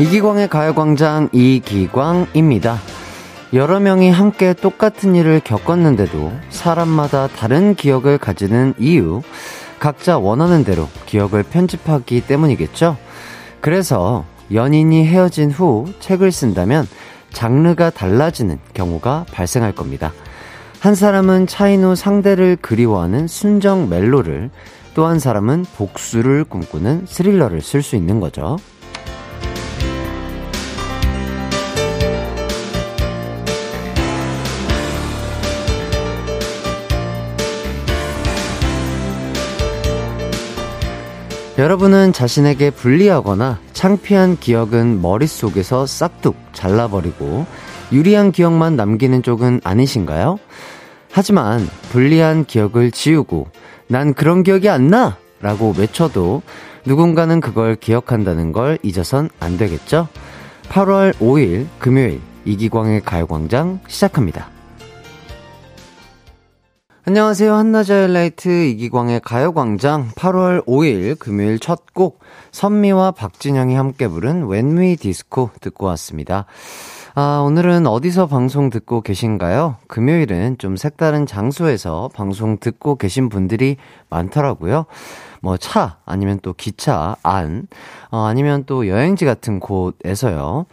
이기광의 가요광장 이기광입니다. 여러 명이 함께 똑같은 일을 겪었는데도 사람마다 다른 기억을 가지는 이유, 각자 원하는 대로 기억을 편집하기 때문이겠죠? 그래서 연인이 헤어진 후 책을 쓴다면 장르가 달라지는 경우가 발생할 겁니다. 한 사람은 차인 후 상대를 그리워하는 순정 멜로를, 또 한 사람은 복수를 꿈꾸는 스릴러를 쓸 수 있는 거죠. 여러분은 자신에게 불리하거나 창피한 기억은 머릿속에서 싹둑 잘라버리고 유리한 기억만 남기는 쪽은 아니신가요? 하지만 불리한 기억을 지우고 난 그런 기억이 안 나! 라고 외쳐도 누군가는 그걸 기억한다는 걸 잊어선 안 되겠죠? 8월 5일 금요일 이기광의 가요광장 시작합니다. 안녕하세요. 한낮의 하이라이트 이기광의 가요광장 8월 5일 금요일 첫 곡 선미와 박진영이 함께 부른 We Disco 듣고 왔습니다. 아, 오늘은 어디서 방송 듣고 계신가요? 금요일은 좀 색다른 장소에서 방송 듣고 계신 분들이 많더라고요. 뭐 차, 아니면 또 기차, 안, 어, 아니면 또 여행지 같은 곳에서요.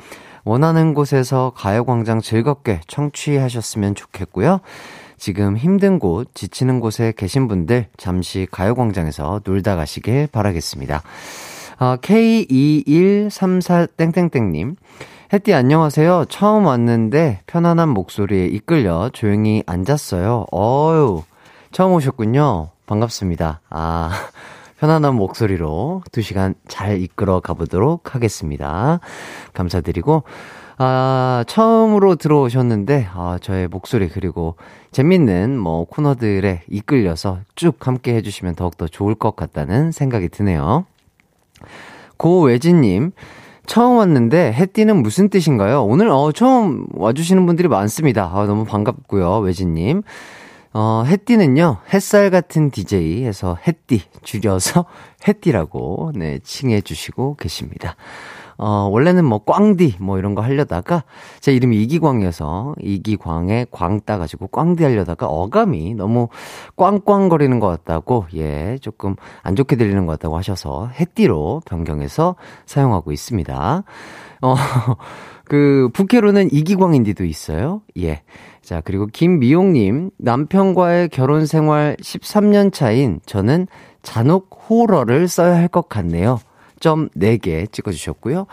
원하는 곳에서 가요광장 즐겁게 청취하셨으면 좋겠고요. 지금 힘든 곳, 지치는 곳에 계신 분들 잠시 가요광장에서 놀다 가시길 바라겠습니다. 아, K2134땡땡땡님. 햇띠 안녕하세요. 처음 왔는데 편안한 목소리에 이끌려 조용히 앉았어요. 어유 처음 오셨군요. 반갑습니다. 아, 편안한 목소리로 두 시간 잘 이끌어 가보도록 하겠습니다. 감사드리고, 아, 처음으로 들어오셨는데, 아, 저의 목소리 그리고 재밌는 뭐 코너들에 이끌려서 쭉 함께 해주시면 더욱더 좋을 것 같다는 생각이 드네요. 고외진님, 처음 왔는데 해띠는 무슨 뜻인가요? 오늘 어 처음 와주시는 분들이 많습니다. 아, 너무 반갑고요, 외진님. 어, 해띠는요, 햇살 같은 DJ 해서 해띠, 줄여서 해띠라고, 네, 칭해주시고 계십니다. 어, 원래는 뭐 꽝디 뭐 이런 거 하려다가 제 이름이 이기광이어서 이기광에 광 따가지고 꽝디 하려다가 어감이 너무 꽝꽝거리는 것 같다고 예 조금 안 좋게 들리는 것 같다고 하셔서 해띠로 변경해서 사용하고 있습니다. 어, 그 부캐로는 이기광인디도 있어요. 예. 자, 그리고 김미용님, 남편과의 결혼 생활 13년 차인 저는 잔혹 호러를 써야 할 것 같네요. 점 4개 찍어주셨고요.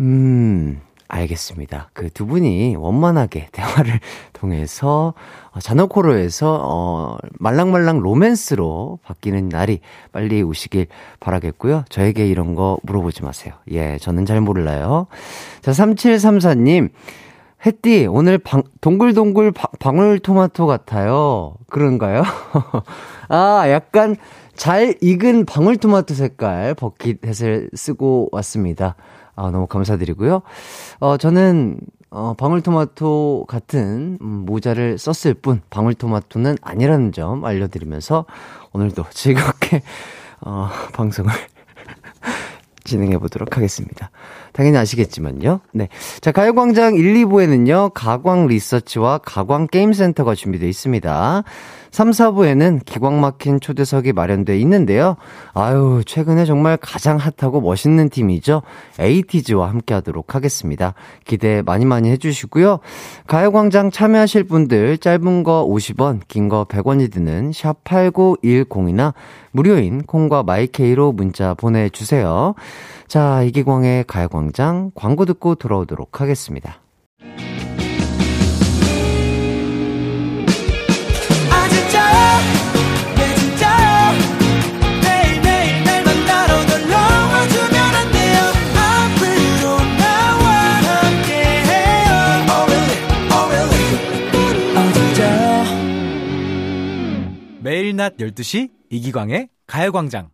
음, 알겠습니다. 그 두 분이 원만하게 대화를 통해서 어, 잔혹호로에서 어, 말랑말랑 로맨스로 바뀌는 날이 빨리 오시길 바라겠고요. 저에게 이런 거 물어보지 마세요. 예, 저는 잘 몰라요. 자, 3734님. 햇띠, 오늘 방, 동글동글 바, 방울토마토 같아요. 그런가요? 아, 약간 잘 익은 방울토마토 색깔 버킷햇을 쓰고 왔습니다. 아, 너무 감사드리고요. 어, 저는, 어, 방울토마토 같은 음, 모자를 썼을 뿐, 방울토마토는 아니라는 점 알려드리면서 오늘도 즐겁게, 어, 방송을 진행해 보도록 하겠습니다. 당연히 아시겠지만요. 네. 자, 가요광장 1, 2부에는요, 가광 리서치와 가광 게임센터가 준비되어 있습니다. 3, 4부에는 기광 막힌 초대석이 마련되어 있는데요. 아유, 최근에 정말 가장 핫하고 멋있는 팀이죠. 에이티즈와 함께 하도록 하겠습니다. 기대 많이 많이 해주시고요. 가요광장 참여하실 분들 짧은 거 50원, 긴 거 100원이 드는 샵8910이나 무료인 콩과 마이케이로 문자 보내주세요. 자, 이기광의 가요광장 광고 듣고 돌아오도록 하겠습니다. 매일 낮 12시 이기광의 가요광장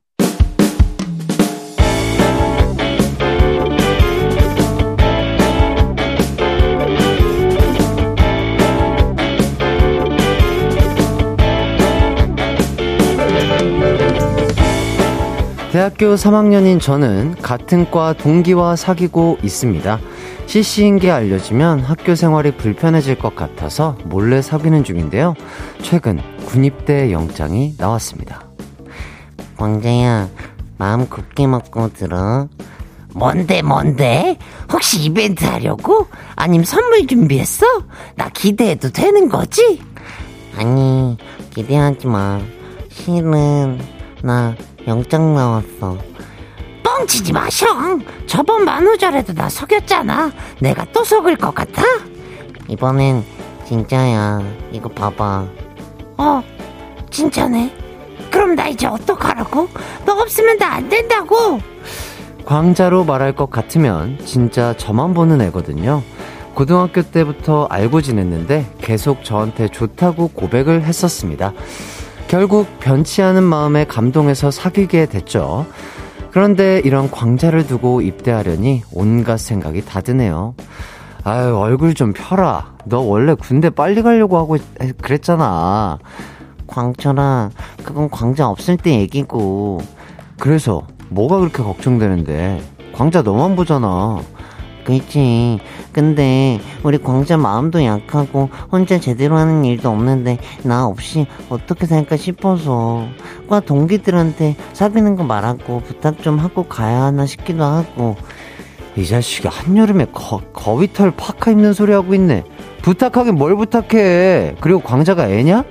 대학교 3학년인 저는 같은 과 동기와 사귀고 있습니다. CC인 게 알려지면 학교 생활이 불편해질 것 같아서 몰래 사귀는 중인데요. 최근 군입대 영장이 나왔습니다. 왕자야, 마음 굳게 먹고 들어. 뭔데, 뭔데? 혹시 이벤트 하려고? 아님 선물 준비했어? 나 기대해도 되는 거지? 아니, 기대하지 마. 실은, 나 영장 나왔어. 뻥치지 마, 형! 저번 만우절에도 나 속였잖아. 내가 또 속을 것 같아? 이번엔 진짜야. 이거 봐봐. 어, 진짜네. 그럼 나 이제 어떡하라고? 너 없으면 나 안 된다고! 광자로 말할 것 같으면 진짜 저만 보는 애거든요. 고등학교 때부터 알고 지냈는데 계속 저한테 좋다고 고백을 했었습니다. 결국 변치 않은 마음에 감동해서 사귀게 됐죠. 그런데 이런 광자를 두고 입대하려니 온갖 생각이 다 드네요. 아유, 얼굴 좀 펴라. 너 원래 군대 빨리 가려고 하고 그랬잖아. 광철아, 그건 광자 없을 때 얘기고. 그래서 뭐가 그렇게 걱정되는데? 광자 너만 보잖아. 그렇지. 근데 우리 광자 마음도 약하고 혼자 제대로 하는 일도 없는데 나 없이 어떻게 살까 싶어서 과 동기들한테 사귀는 거 말하고 부탁 좀 하고 가야 하나 싶기도 하고 이 자식이 한여름에 거, 거위털 파카 입는 소리 하고 있네. 부탁하긴 뭘 부탁해. 그리고 광자가 애냐?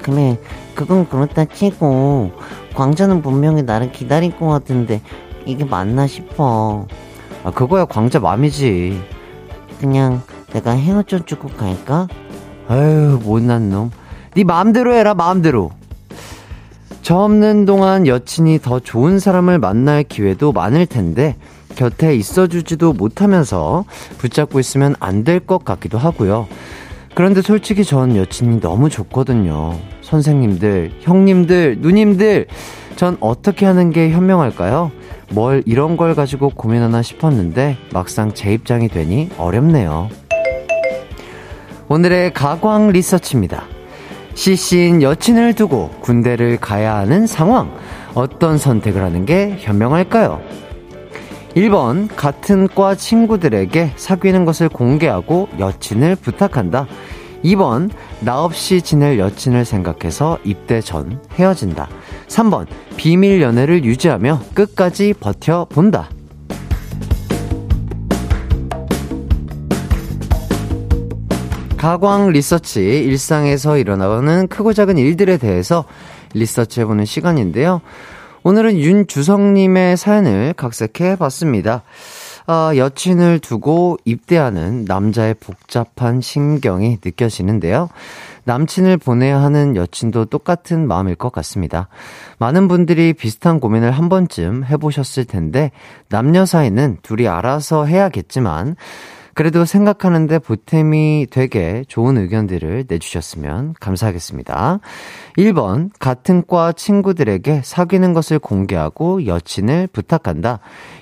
그래, 그건 그렇다 치고 광자는 분명히 나를 기다릴 것 같은데 이게 맞나 싶어. 아, 그거야 광자 맘이지. 그냥 내가 헤어져 주고 갈까? 아유, 못난 놈. 네 마음대로 해라, 마음대로. 저 없는 동안 여친이 더 좋은 사람을 만날 기회도 많을 텐데, 곁에 있어주지도 못하면서 붙잡고 있으면 안 될 것 같기도 하고요. 그런데 솔직히 전 여친이 너무 좋거든요. 선생님들, 형님들, 누님들, 전 어떻게 하는 게 현명할까요? 뭘 이런 걸 가지고 고민하나 싶었는데 막상 제 입장이 되니 어렵네요. 오늘의 가광 리서치입니다. 시신 여친을 두고 군대를 가야 하는 상황. 어떤 선택을 하는 게 현명할까요? 1번, 같은 과 친구들에게 사귀는 것을 공개하고 여친을 부탁한다. 2번, 나 없이 지낼 여친을 생각해서 입대 전 헤어진다. 3번, 비밀 연애를 유지하며 끝까지 버텨본다. 가광 리서치, 일상에서 일어나는 크고 작은 일들에 대해서 리서치 해보는 시간인데요. 오늘은 윤주성님의 사연을 각색해 봤습니다. 아, 여친을 두고 입대하는 남자의 복잡한 심경이 느껴지는데요. 남친을 보내야 하는 여친도 똑같은 마음일 것 같습니다. 많은 분들이 비슷한 고민을 한 번쯤 해보셨을 텐데, 남녀 사이는 둘이 알아서 해야겠지만, 그래도 생각하는데 보탬이 되게 좋은 의견들을 내주셨으면 감사하겠습니다. 1번, 같은 과 친구들에게 사귀는 것을 공개하고 여친을 부탁한다.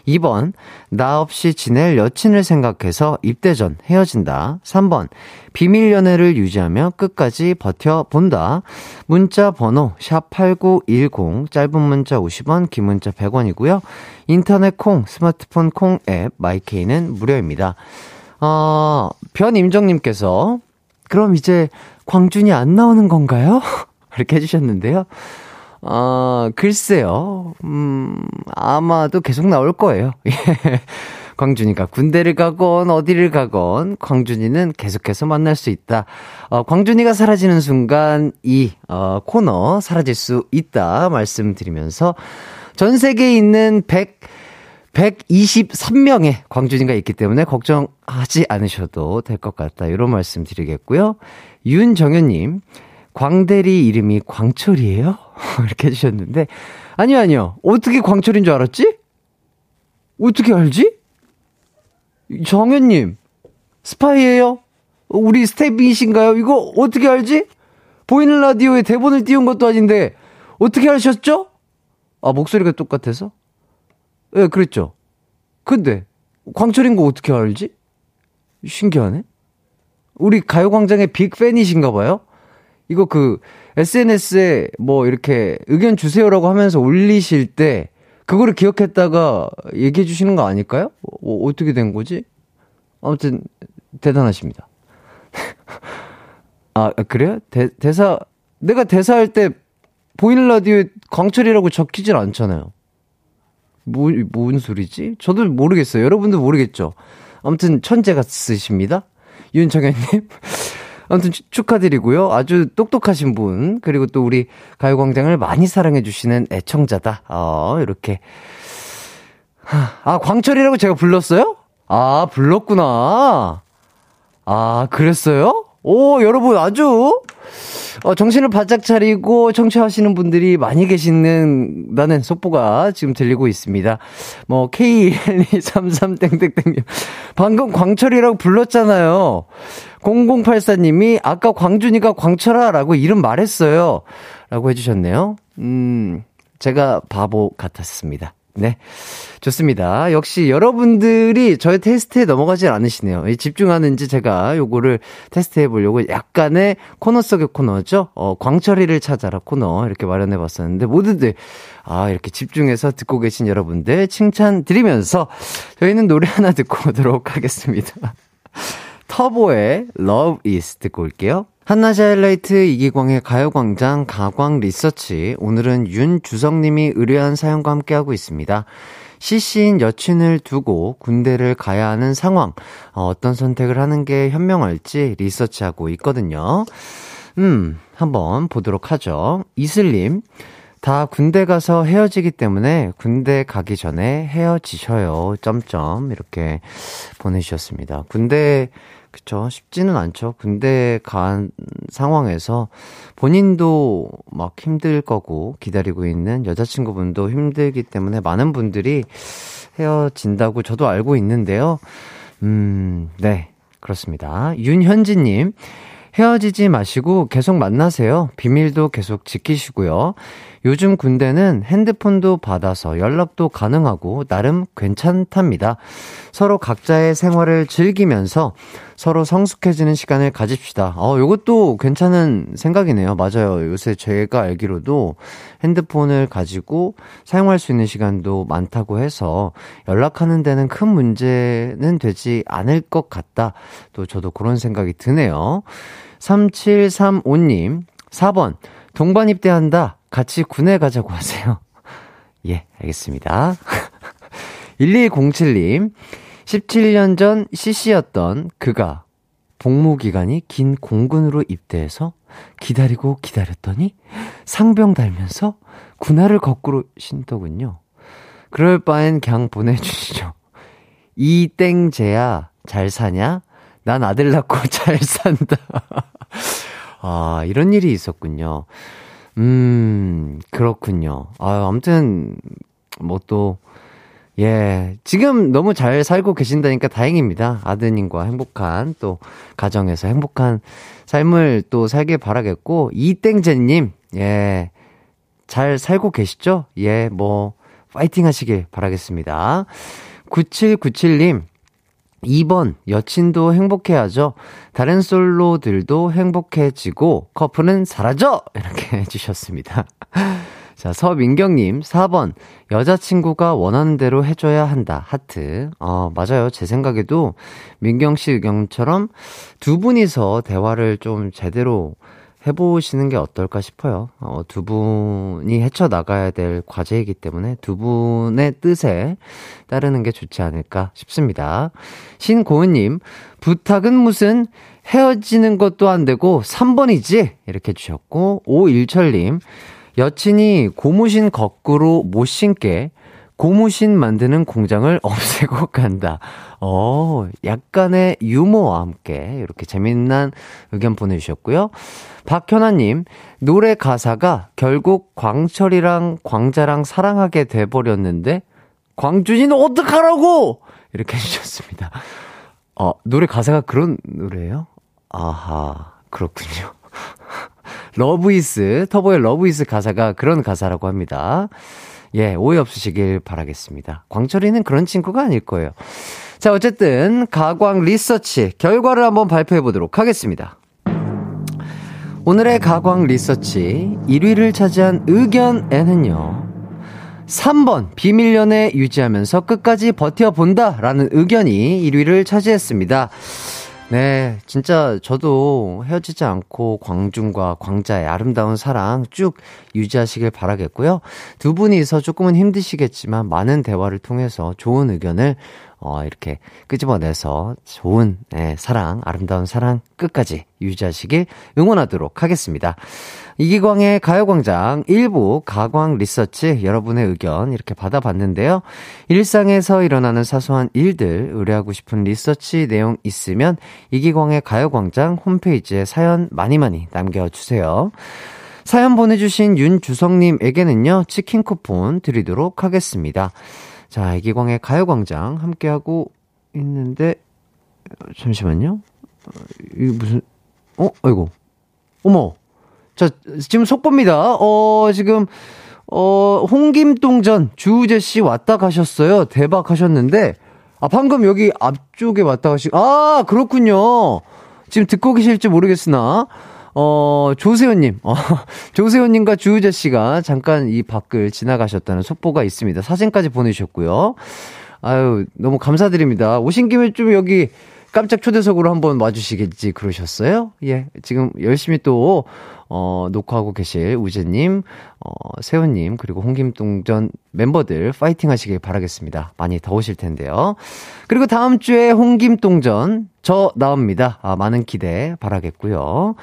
2번, 나 없이 지낼 여친을 생각해서 입대 전 헤어진다. 3번, 비밀 연애를 유지하며 끝까지 버텨본다. 문자 번호, 샵8910, 짧은 문자 50원, 긴 문자 100원이고요. 인터넷 콩, 스마트폰 콩 앱, 마이케이는 무료입니다. 어, 변임정님께서, 그럼 이제 광준이 안 나오는 건가요? 이렇게 해주셨는데요. 어, 글쎄요. 음, 아마도 계속 나올 거예요. 예. 광준이가 군대를 가건 어디를 가건 광준이는 계속해서 만날 수 있다. 어, 광준이가 사라지는 순간 이 어, 코너 사라질 수 있다 말씀드리면서 전 세계에 있는 100 123명의 광준이가 있기 때문에 걱정하지 않으셔도 될 것 같다. 이런 말씀 드리겠고요. 윤정현님, 광대리 이름이 광철이에요? 이렇게 해주셨는데, 아니요, 아니요. 어떻게 광철인 줄 알았지? 어떻게 알지? 정현님, 스파이예요 우리 스태핑이신가요? 이거 어떻게 알지? 보이는 라디오에 대본을 띄운 것도 아닌데, 어떻게 하셨죠? 아, 목소리가 똑같아서? 예, 네, 그랬죠. 근데 광철인 거 어떻게 알지? 신기하네. 우리 가요광장의 빅팬이신가 봐요? 이거 그 SNS에 뭐 이렇게 의견 주세요라고 하면서 올리실 때 그거를 기억했다가 얘기해 주시는 거 아닐까요? 어, 어떻게 된 거지? 아무튼, 대단하십니다. 아, 그래요? 대, 대사, 내가 대사할 때 보이는 라디오에 광철이라고 적히질 않잖아요. 뭐, 뭔 소리지? 저도 모르겠어요. 여러분도 모르겠죠? 아무튼 천재가 쓰십니다. 윤정현님. 아무튼 축하드리고요. 아주 똑똑하신 분. 그리고 또 우리 가요광장을 많이 사랑해주시는 애청자다. 어, 이렇게. 아, 광철이라고 제가 불렀어요? 아, 불렀구나. 아, 그랬어요? 오, 여러분 아주 어, 정신을 바짝 차리고 청취하시는 분들이 많이 계시는,다는 속보가 지금 들리고 있습니다. 뭐, K1233땡땡땡님. 방금 광철이라고 불렀잖아요. 0084님이 아까 광준이가 광철아라고 이름 말했어요. 라고 해주셨네요. 음, 제가 바보 같았습니다. 네. 좋습니다. 역시 여러분들이 저의 테스트에 넘어가질 않으시네요. 집중하는지 제가 요거를 테스트해 보려고 약간의 코너 속의 코너죠. 어, 광철이를 찾아라 코너 이렇게 마련해 봤었는데 모두들 아, 이렇게 집중해서 듣고 계신 여러분들 칭찬 드리면서 저희는 노래 하나 듣고 오도록 하겠습니다. 터보의 Love Is 듣고 올게요. 한낮의 하이라이트 이기광의 가요광장 가광 리서치. 오늘은 윤주성님이 의뢰한 사연과 함께하고 있습니다. CC인 여친을 두고 군대를 가야 하는 상황. 어, 떤 선택을 하는 게 현명할지 리서치하고 있거든요. 음, 한번 보도록 하죠. 이슬님. 다 군대 가서 헤어지기 때문에 군대 가기 전에 헤어지셔요. 점점 이렇게 보내주셨습니다. 군대 그쵸. 쉽지는 않죠. 군대 간 상황에서 본인도 막 힘들 거고 기다리고 있는 여자친구분도 힘들기 때문에 많은 분들이 헤어진다고 저도 알고 있는데요. 음, 네. 그렇습니다. 윤현지님. 헤어지지 마시고 계속 만나세요. 비밀도 계속 지키시고요. 요즘 군대는 핸드폰도 받아서 연락도 가능하고 나름 괜찮답니다. 서로 각자의 생활을 즐기면서 서로 성숙해지는 시간을 가집시다. 어, 요것도 괜찮은 생각이네요. 맞아요. 요새 제가 알기로도 핸드폰을 가지고 사용할 수 있는 시간도 많다고 해서 연락하는 데는 큰 문제는 되지 않을 것 같다. 또 저도 그런 생각이 드네요. 3735님, 4번, 동반 입대한다. 같이 군에 가자고 하세요. 예, 알겠습니다. 1207님, 17년 전 CC였던 그가 복무 기간이 긴 공군으로 입대해서 기다리고 기다렸더니 상병 달면서 군화를 거꾸로 신더군요. 그럴 바엔 그냥 보내주시죠. 이땡제야, 잘 사냐? 난 아들 낳고 잘 산다. 아, 이런 일이 있었군요. 음, 그렇군요. 아, 아무튼, 뭐 또, 예, 지금 너무 잘 살고 계신다니까 다행입니다. 아드님과 행복한 또 가정에서 행복한 삶을 또 살길 바라겠고, 이땡제님, 예, 잘 살고 계시죠? 예, 뭐, 파이팅 하시길 바라겠습니다. 9797님, 2번, 여친도 행복해야죠. 다른 솔로들도 행복해지고 커플은 사라져! 이렇게 해주셨습니다. 자, 서민경님, 4번. 여자친구가 원하는 대로 해줘야 한다. 하트. 어, 맞아요. 제 생각에도 민경씨 의견처럼 두 분이서 대화를 좀 제대로 해보시는 게 어떨까 싶어요. 어, 두 분이 헤쳐나가야 될 과제이기 때문에 두 분의 뜻에 따르는 게 좋지 않을까 싶습니다. 신고은님, 부탁은 무슨 헤어지는 것도 안 되고 3번이지? 이렇게 주셨고, 오일철님, 여친이 고무신 거꾸로 못 신게 고무신 만드는 공장을 없애고 간다. 어, 약간의 유머와 함께 이렇게 재밌는 의견 보내주셨고요. 박현아님, 노래 가사가 결국 광철이랑 광자랑 사랑하게 돼버렸는데, 광준이는 어떡하라고! 이렇게 해주셨습니다. 어, 노래 가사가 그런 노래예요? 아하, 그렇군요. Love Is, 터보의 Love Is 가사가 그런 가사라고 합니다. 예, 오해 없으시길 바라겠습니다. 광철이는 그런 친구가 아닐 거예요. 자, 어쨌든, 가광 리서치 결과를 한번 발표해 보도록 하겠습니다. 오늘의 가광 리서치 1위를 차지한 의견에는요. 3번, 비밀 연애 유지하면서 끝까지 버텨본다. 라는 의견이 1위를 차지했습니다. 네, 진짜 저도 헤어지지 않고 광중과 광자의 아름다운 사랑 쭉 유지하시길 바라겠고요. 두 분이서 조금은 힘드시겠지만 많은 대화를 통해서 좋은 의견을 어, 이렇게 끄집어내서 좋은 예, 사랑, 아름다운 사랑 끝까지 유지하시길 응원하도록 하겠습니다. 이기광의 가요광장 일부 가광 리서치 여러분의 의견 이렇게 받아봤는데요. 일상에서 일어나는 사소한 일들 의뢰하고 싶은 리서치 내용 있으면 이기광의 가요광장 홈페이지에 사연 많이 많이 남겨주세요. 사연 보내주신 윤주성님에게는요, 치킨 쿠폰 드리도록 하겠습니다. 자, 이기광의 가요광장 함께하고 있는데, 잠시만요. 이 무슨, 어, 아이고. 어머. 자, 지금 속보입니다. 어, 지금, 어, 홍김동전 주우재 씨 왔다 가셨어요. 대박 하셨는데, 아, 방금 여기 앞쪽에 왔다 가시, 아, 그렇군요. 지금 듣고 계실지 모르겠으나, 어, 조세호님, 어, 조세호님과 주우재 씨가 잠깐 이 밖을 지나가셨다는 속보가 있습니다. 사진까지 보내주셨고요. 아유, 너무 감사드립니다. 오신 김에 좀 여기 깜짝 초대석으로 한번 와주시겠지 그러셨어요? 예, 지금 열심히 또, 어, 녹화하고 계실 우재님, 어, 세훈님, 그리고 홍김동전 멤버들 파이팅 하시길 바라겠습니다. 많이 더우실 텐데요. 그리고 다음 주에 홍김동전 저 나옵니다. 아, 많은 기대 바라겠고요.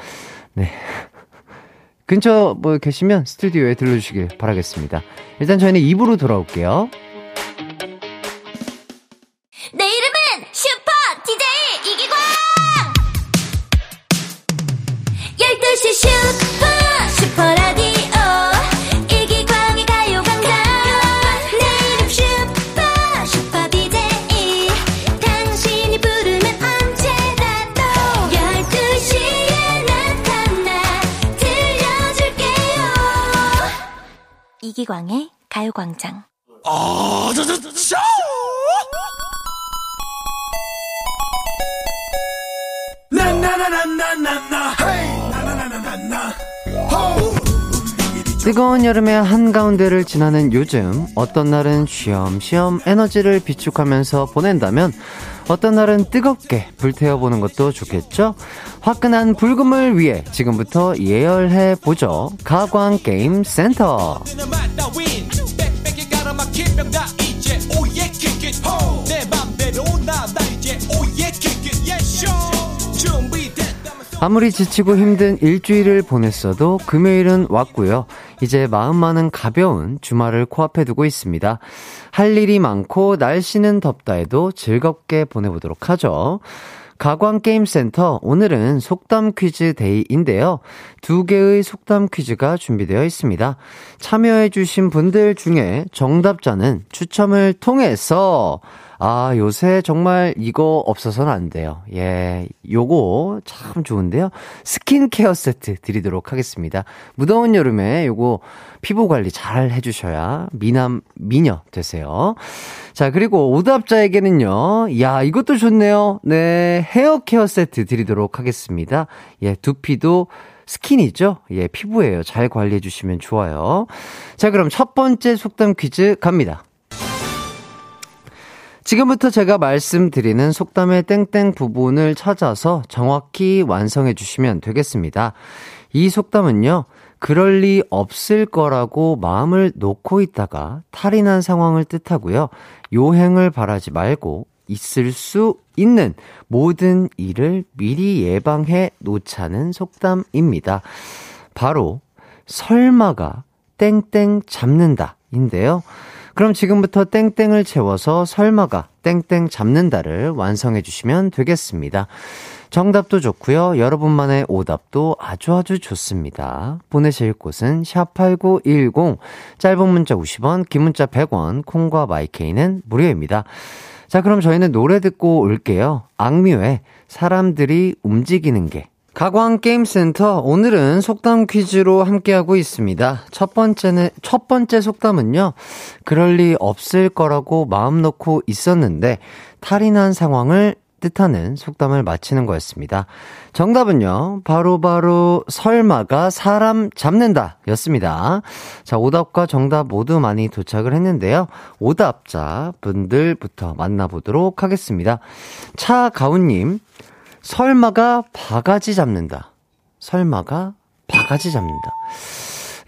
네. 근처 뭐 계시면 스튜디오에 들러주시길 바라겠습니다. 일단 저희는 입으로 돌아올게요. 광의 가요광장 뜨거운 여름의 한가운데를 지나는 요즘 어떤 날은 쉬엄쉬엄 에너지를 비축하면서 보낸다면 어떤 날은 뜨겁게 불태워보는 것도 좋겠죠? 화끈한 불금을 위해 지금부터 예열해 보죠. 가광 게임 센터. 아무리 지치고 힘든 일주일을 보냈어도 금요일은 왔고요. 이제 마음만은 가벼운 주말을 코앞에 두고 있습니다. 할 일이 많고 날씨는 덥다 해도 즐겁게 보내보도록 하죠. 가광게임센터 오늘은 속담 퀴즈 데이인데요. 두 개의 속담 퀴즈가 준비되어 있습니다. 참여해주신 분들 중에 정답자는 추첨을 통해서 아, 요새 정말 이거 없어서는 안 돼요. 예, 요거 참 좋은데요. 스킨케어 세트 드리도록 하겠습니다. 무더운 여름에 요거 피부 관리 잘 해주셔야 미남, 미녀 되세요. 자, 그리고 오답자에게는요, 야, 이것도 좋네요. 네, 헤어 케어 세트 드리도록 하겠습니다. 예, 두피도 스킨이죠? 예, 피부예요. 잘 관리해 주시면 좋아요. 자, 그럼 첫 번째 속담 퀴즈 갑니다. 지금부터 제가 말씀드리는 속담의 땡땡 부분을 찾아서 정확히 완성해 주시면 되겠습니다. 이 속담은요, 그럴 리 없을 거라고 마음을 놓고 있다가 탈이 난 상황을 뜻하고요. 요행을 바라지 말고 있을 수 있는 모든 일을 미리 예방해 놓자는 속담입니다. 바로 설마가 땡땡 잡는다 인데요. 그럼 지금부터 땡땡을 채워서 설마가 땡땡 잡는다를 완성해 주시면 되겠습니다. 정답도 좋고요. 여러분만의 오답도 아주 아주 좋습니다. 보내실 곳은 샵8910 짧은 문자 50원, 긴 문자 100원, 콩과 마이케이는 무료입니다. 자, 그럼 저희는 노래 듣고 올게요. 악뮤의 사람들이 움직이는 게 가광게임센터 오늘은 속담 퀴즈로 함께하고 있습니다. 첫 번째는 첫 번째 속담은요. 그럴 리 없을 거라고 마음 놓고 있었는데 탈이 난 상황을 뜻하는 속담을 맞히는 거였습니다. 정답은요, 바로바로 바로 설마가 사람 잡는다 였습니다. 자, 오답과 정답 모두 많이 도착을 했는데요. 오답자 분들부터 만나보도록 하겠습니다. 차가운님, 설마가 바가지 잡는다. 설마가 바가지 잡는다.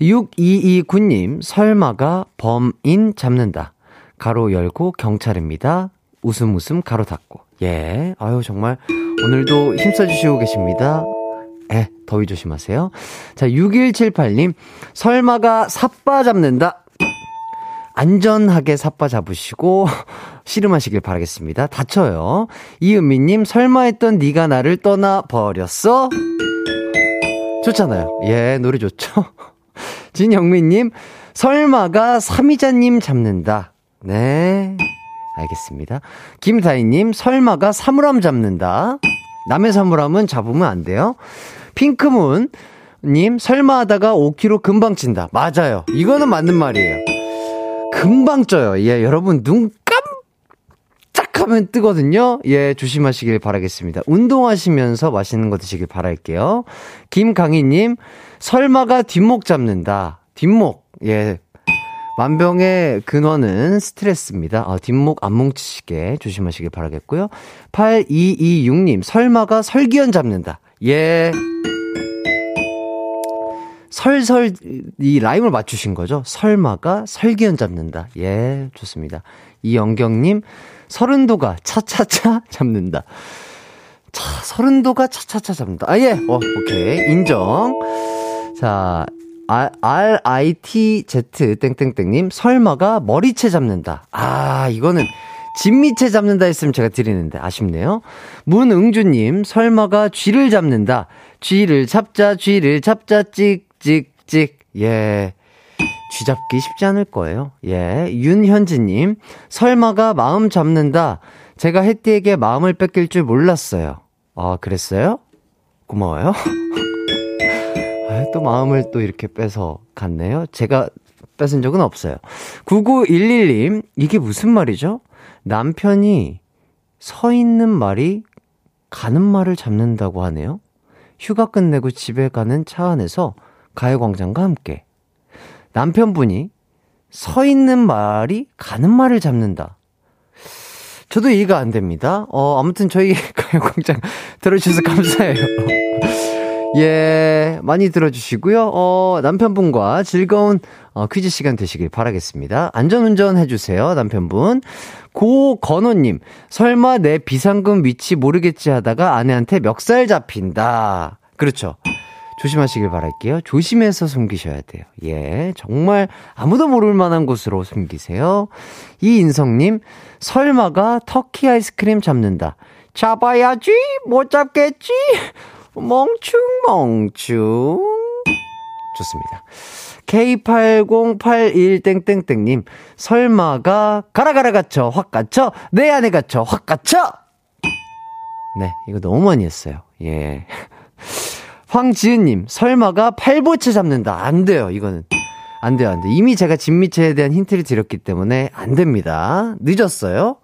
6229님, 설마가 범인 잡는다. 가로 열고 경찰입니다. 웃음 웃음 가로 닫고. 예. 아유, 정말 오늘도 힘써주시고 계십니다. 예, 더위 조심하세요. 자, 6178님, 설마가 삿바 잡는다. 안전하게 삿바 잡으시고 씨름하시길 바라겠습니다. 다쳐요. 이은미님, 설마 했던 네가 나를 떠나 버렸어? 좋잖아요. 예, 노래 좋죠. 진영민님, 설마가 삼이자님 잡는다. 네. 알겠습니다. 김다희님, 설마가 사물함 잡는다. 남의 사물함은 잡으면 안 돼요. 핑크문, 님, 설마 하다가 5kg 금방 찐다. 맞아요. 이거는 맞는 말이에요. 금방 쪄요. 예, 여러분, 눈 깜짝 하면 뜨거든요. 예, 조심하시길 바라겠습니다. 운동하시면서 맛있는 거 드시길 바랄게요. 김강희님, 설마가 뒷목 잡는다. 뒷목. 예, 만병의 근원은 스트레스입니다. 아, 뒷목 안 뭉치시게 조심하시길 바라겠고요. 8226님, 설마가 설기현 잡는다. 예. 설설, 이 라임을 맞추신 거죠? 설마가 설기현 잡는다. 예, 좋습니다. 이영경님, 서른도가 차차차 잡는다. 차, 서른도가 차차차 잡는다. 아, 예. 어, 오케이. 인정. 자, RITZ 땡땡땡님, 설마가 머리채 잡는다. 아, 이거는 진미채 잡는다 했으면 제가 드리는데 아쉽네요. 문응주님, 설마가 쥐를 잡는다. 쥐를 잡자, 쥐를 잡자, 찍, 찍, 찍. 예. 쥐 잡기 쉽지 않을 거예요. 예. 윤현지님, 설마가 마음 잡는다. 제가 혜띠에게 마음을 뺏길 줄 몰랐어요. 아, 그랬어요? 고마워요. 또 마음을 또 이렇게 뺏어 갔네요. 제가 뺏은 적은 없어요. 9911님, 이게 무슨 말이죠? 남편이 서 있는 말이 가는 말을 잡는다고 하네요. 휴가 끝내고 집에 가는 차 안에서 가요광장과 함께. 남편분이 서 있는 말이 가는 말을 잡는다. 저도 이해가 안 됩니다. 어, 아무튼 저희 가요광장 들어주셔서 감사해요. 예, 많이 들어주시고요. 어, 남편분과 즐거운 어, 퀴즈 시간 되시길 바라겠습니다. 안전운전 해주세요, 남편분. 고건호님, 설마 내 비상금 위치 모르겠지 하다가 아내한테 멱살 잡힌다. 그렇죠. 조심하시길 바랄게요. 조심해서 숨기셔야 돼요. 예, 정말 아무도 모를 만한 곳으로 숨기세요. 이인성님, 설마가 터키 아이스크림 잡는다. 잡아야지, 못 잡겠지? 멍충, 멍충. 좋습니다. K8081땡땡땡님, 설마가 가라 가라 갇혀, 확 갇혀, 내 안에 갇혀, 확 갇혀! 네, 이거 너무 많이 했어요. 예. 황지은님, 설마가 팔보채 잡는다. 안 돼요, 이거는. 안 돼요, 안 돼. 이미 제가 진미채에 대한 힌트를 드렸기 때문에 안 됩니다. 늦었어요.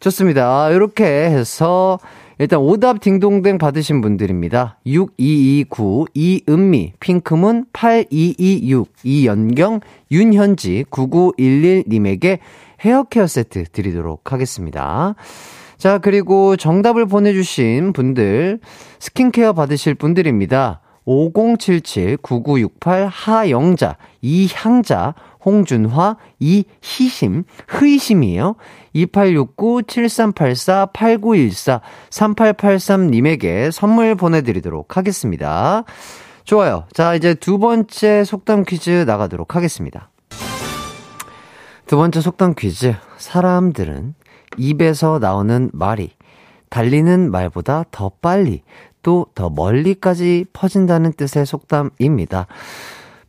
좋습니다. 이렇게 해서 일단 오답 딩동댕 받으신 분들입니다. 6229, 이은미, 핑크문 8226, 이연경, 윤현지, 9911님에게 헤어케어 세트 드리도록 하겠습니다. 자, 그리고 정답을 보내주신 분들, 스킨케어 받으실 분들입니다. 5077-9968 하영자, 이향자, 홍준화, 이희심, 흐이심이에요. 2869-7384-8914-3883님에게 선물 보내드리도록 하겠습니다. 좋아요. 자, 이제 두 번째 속담 퀴즈 나가도록 하겠습니다. 두 번째 속담 퀴즈. 사람들은 입에서 나오는 말이 달리는 말보다 더 빨리 또 더 멀리까지 퍼진다는 뜻의 속담입니다.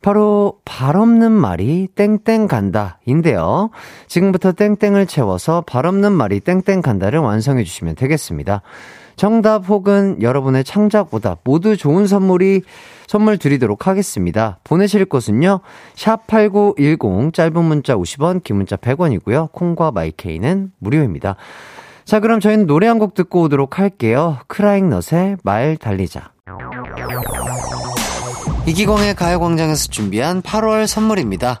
바로 발 없는 말이 땡땡 간다 인데요. 지금부터 땡땡을 채워서 발 없는 말이 땡땡 간다를 완성해 주시면 되겠습니다. 정답 혹은 여러분의 창작 오답 모두 좋은 선물이 선물 드리도록 하겠습니다. 보내실 곳은요. 샵 8910 짧은 문자 50원, 긴 문자 100원이고요. 콩과 마이케이는 무료입니다. 자, 그럼 저희는 노래 한 곡 듣고 오도록 할게요. 크라잉넛의 말 달리자. 이기광의 가요광장에서 준비한 8월 선물입니다.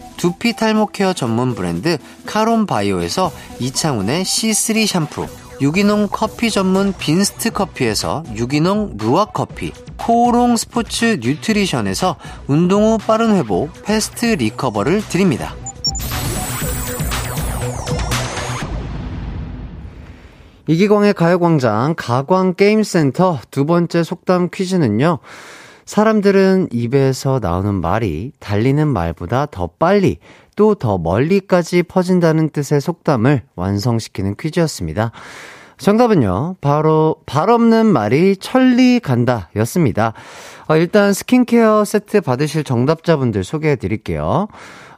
두피 탈모 케어 전문 브랜드 카론 바이오에서 이창훈의 C3 샴푸, 유기농 커피 전문 빈스트 커피에서 유기농 루아 커피, 코오롱 스포츠 뉴트리션에서 운동 후 빠른 회복 패스트 리커버를 드립니다. 이기광의 가요광장 가광게임센터 두 번째 속담 퀴즈는요. 사람들은 입에서 나오는 말이 달리는 말보다 더 빨리 또 더 멀리까지 퍼진다는 뜻의 속담을 완성시키는 퀴즈였습니다. 정답은요, 바로, 발 없는 말이 천리 간다 였습니다. 어, 일단 스킨케어 세트 받으실 정답자분들 소개해 드릴게요.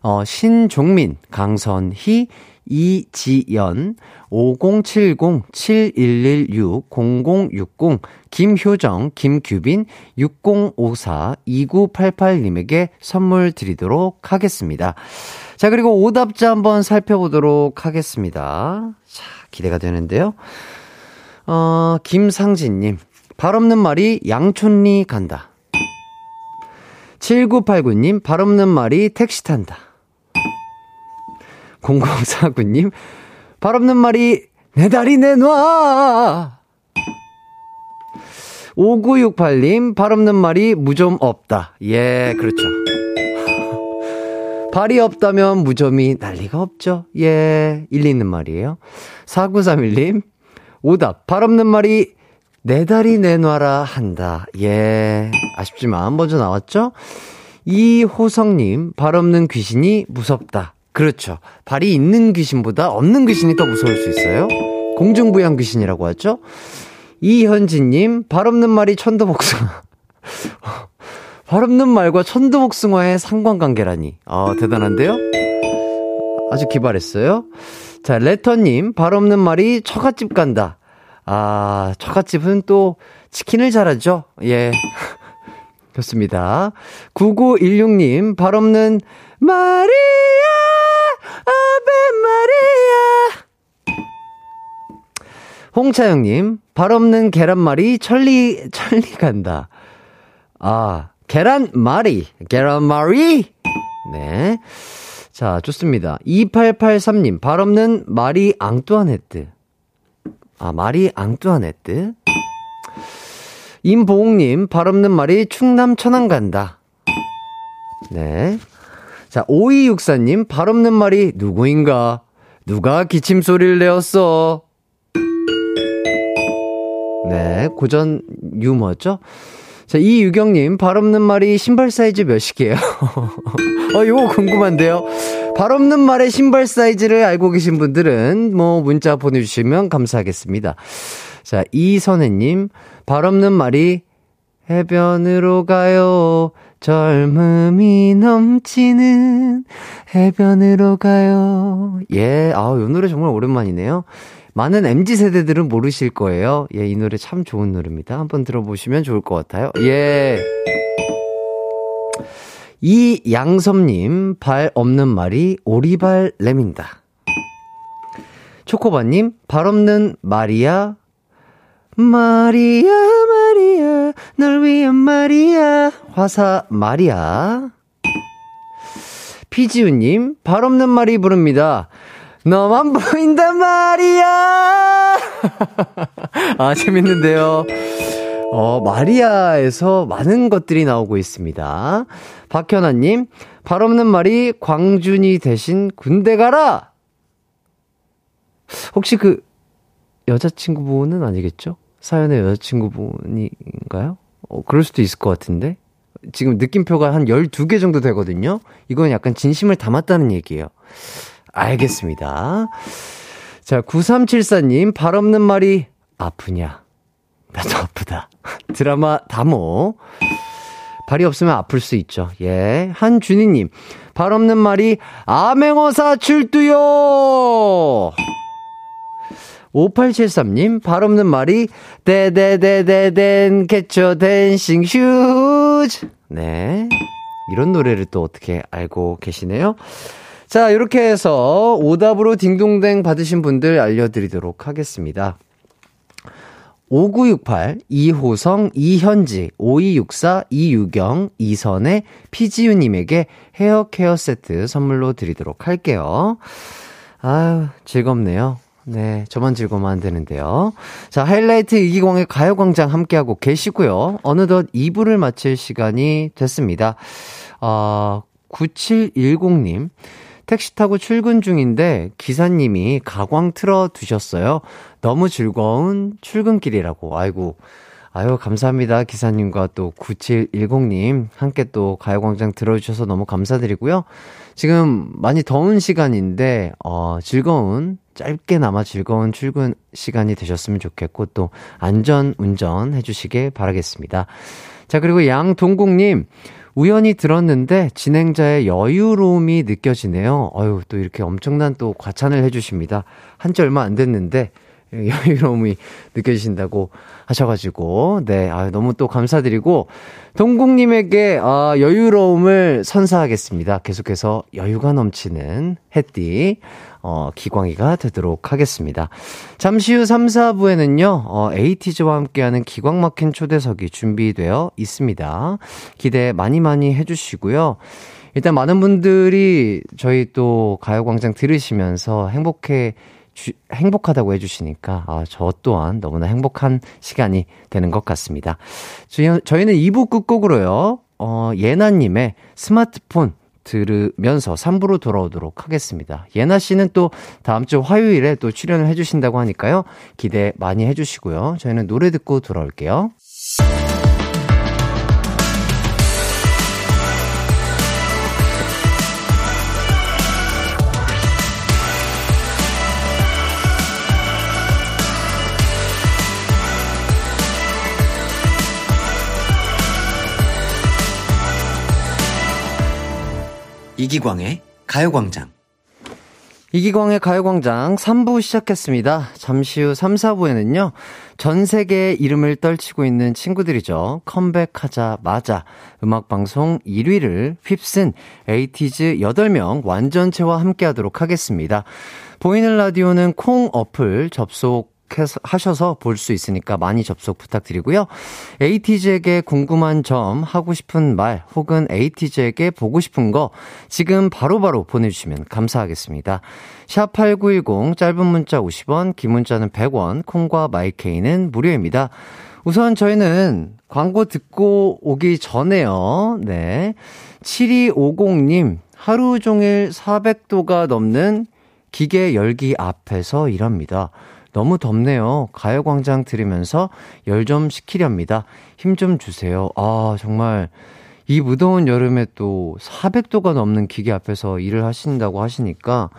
어, 신종민, 강선희, 이지연, 5070-7116-0060, 김효정, 김규빈, 6054-2988님에게 선물 드리도록 하겠습니다. 자, 그리고 오답자 한번 살펴보도록 하겠습니다. 자, 기대가 되는데요. 어, 김상진님, 발 없는 말이 양촌리 간다. 7989님, 발 없는 말이 택시 탄다. 0049님, 발 없는 말이 내 다리 내놔! 5968님, 발 없는 말이 무좀 없다. 예, 그렇죠. 발이 없다면 무좀이 난리가 없죠. 예, 일리 있는 말이에요. 4931님, 오답, 발 없는 말이 내 다리 내놔라 한다. 예, 아쉽지만 먼저 나왔죠? 이호성님, 발 없는 귀신이 무섭다. 그렇죠. 발이 있는 귀신보다 없는 귀신이 더 무서울 수 있어요. 공중부양 귀신이라고 하죠. 이현진님, 발 없는 말이 천도복숭아. 발 없는 말과 천도복숭아의 상관관계라니. 아, 대단한데요? 아주 기발했어요. 자, 레터님, 발 없는 말이 처갓집 간다. 아, 처갓집은 또 치킨을 잘하죠? 예. 좋습니다. 9916님, 발 없는 마리아, 아베 마리아. 홍차영님, 발 없는 계란말이 천리, 천리 간다. 아, 계란말이, 계란말이? 네. 자, 좋습니다. 2883님, 발 없는 마리 앙뚜아네트. 아, 마리 앙뚜아네트. 임보홍님, 발 없는 말이 충남 천안 간다. 네. 자, 5264님, 발 없는 말이 누구인가? 누가 기침 소리를 내었어? 네, 고전 유머죠? 자, 이유경님, 발 없는 말이 신발 사이즈 몇이게요? 어, 이거 궁금한데요? 발 없는 말의 신발 사이즈를 알고 계신 분들은 뭐 문자 보내주시면 감사하겠습니다. 자, 이선혜님, 발 없는 말이 해변으로 가요. 젊음이 넘치는 해변으로 가요. 예, 아, 이 노래 정말 오랜만이네요. 많은 MZ 세대들은 모르실 거예요. 예, 이 노래 참 좋은 노래입니다. 한번 들어보시면 좋을 것 같아요. 예. 이 양섭님, 발 없는 말이 오리발 램인다. 초코바님, 발 없는 마리아. 마리아, 마리아, 널 위한 마리아. 화사 마리아. 피지우님, 발 없는 말이 부릅니다. 너만 보인단 말이야! 아, 재밌는데요. 어, 마리아에서 많은 것들이 나오고 있습니다. 박현아님, 발 없는 말이 광준이 대신 군대 가라! 혹시 그, 여자친구분은 아니겠죠? 사연의 여자친구분인가요? 어, 그럴 수도 있을 것 같은데? 지금 느낌표가 한 12개 정도 되거든요? 이건 약간 진심을 담았다는 얘기예요. 알겠습니다. 자, 9374님, 발 없는 말이 아프냐? 나도 아프다. 드라마 다모. 발이 없으면 아플 수 있죠. 예. 한준희님, 발 없는 말이 암행어사 출두요! 5873님, 발 없는 말이, 데데데데덴, get your dancing shoes. 네. 이런 노래를 또 어떻게 알고 계시네요. 자, 이렇게 해서 오답으로 딩동댕 받으신 분들 알려드리도록 하겠습니다. 5968, 이호성, 이현지, 5264, 이유경, 이선의, 피지유님에게 헤어 케어 세트 선물로 드리도록 할게요. 아유, 즐겁네요. 네, 저만 즐거우면 안 되는데요. 자, 하이라이트 이기광의 가요광장 함께하고 계시고요. 어느덧 2부를 마칠 시간이 됐습니다. 어, 9710님. 택시 타고 출근 중인데 기사님이 가광 틀어 두셨어요. 너무 즐거운 출근길이라고. 아이고. 아유, 감사합니다. 기사님과 또 9710님 함께 또 가요광장 들어주셔서 너무 감사드리고요. 지금 많이 더운 시간인데, 어, 즐거운, 짧게나마 즐거운 출근 시간이 되셨으면 좋겠고, 또 안전 운전 해주시길 바라겠습니다. 자, 그리고 양동국님, 우연히 들었는데 진행자의 여유로움이 느껴지네요. 어유, 또 이렇게 엄청난 또 과찬을 해주십니다. 한지 얼마 안 됐는데, 여유로움이 느껴지신다고 하셔가지고, 네, 아, 너무 또 감사드리고, 동국님에게, 아, 여유로움을 선사하겠습니다. 계속해서 여유가 넘치는 햇띠, 어, 기광이가 되도록 하겠습니다. 잠시 후 3, 4부에는요, 어, 에이티즈와 함께하는 기광 막힌 초대석이 준비되어 있습니다. 기대 많이 많이 해주시고요. 일단 많은 분들이 저희 또 가요광장 들으시면서 행복해 주, 행복하다고 해주시니까, 아, 저 또한 너무나 행복한 시간이 되는 것 같습니다. 저희, 저희는 2부 끝곡으로요, 어, 예나님의 스마트폰 들으면서 3부로 돌아오도록 하겠습니다. 예나 씨는 또 다음 주 화요일에 또 출연을 해주신다고 하니까요. 기대 많이 해주시고요. 저희는 노래 듣고 돌아올게요. 이기광의 가요광장. 이기광의 가요광장 3부 시작했습니다. 잠시 후 3, 4부에는요, 전 세계의 이름을 떨치고 있는 친구들이죠. 컴백하자마자 음악방송 1위를 휩쓴 에이티즈 8명 완전체와 함께 하도록 하겠습니다. 보이는 라디오는 콩 어플 접속 하셔서 볼 수 있으니까 많이 접속 부탁드리고요. 에이티즈에게 궁금한 점, 하고 싶은 말, 혹은 에이티즈에게 보고 싶은 거 지금 바로바로 바로 보내주시면 감사하겠습니다. 샵8910 짧은 문자 50원, 긴 문자는 100원, 콩과 마이케이는 무료입니다. 우선 저희는 광고 듣고 오기 전에요. 네. 7250님, 하루 종일 400도가 넘는 기계 열기 앞에서 일합니다. 너무 덥네요. 가요광장 들으면서 열 좀 식히렵니다. 힘 좀 주세요. 아, 정말. 이 무더운 여름에 또 400도가 넘는 기계 앞에서 일을 하신다고 하시니까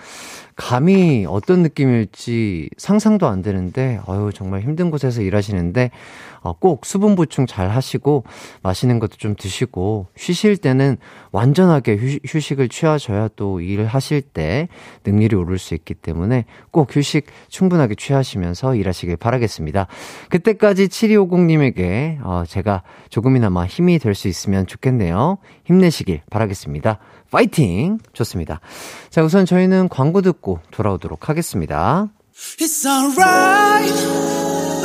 감히 어떤 느낌일지 상상도 안 되는데, 아유, 정말 힘든 곳에서 일하시는데, 어, 꼭 수분 보충 잘 하시고, 맛있는 것도 좀 드시고, 쉬실 때는 완전하게 휴, 식을 취하셔야 또 일을 하실 때 능률이 오를 수 있기 때문에 꼭 휴식 충분하게 취하시면서 일하시길 바라겠습니다. 그때까지 7250님에게, 어, 제가 조금이나마 힘이 될 수 있으면 좋겠네요. 힘내시길 바라겠습니다. 파이팅! 좋습니다. 자, 우선 저희는 광고 듣고 돌아오도록 하겠습니다. It's alright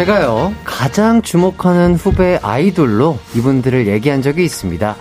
제가요, 가장 주목하는 후배 아이돌로 이분들을 얘기한 적이 있습니다.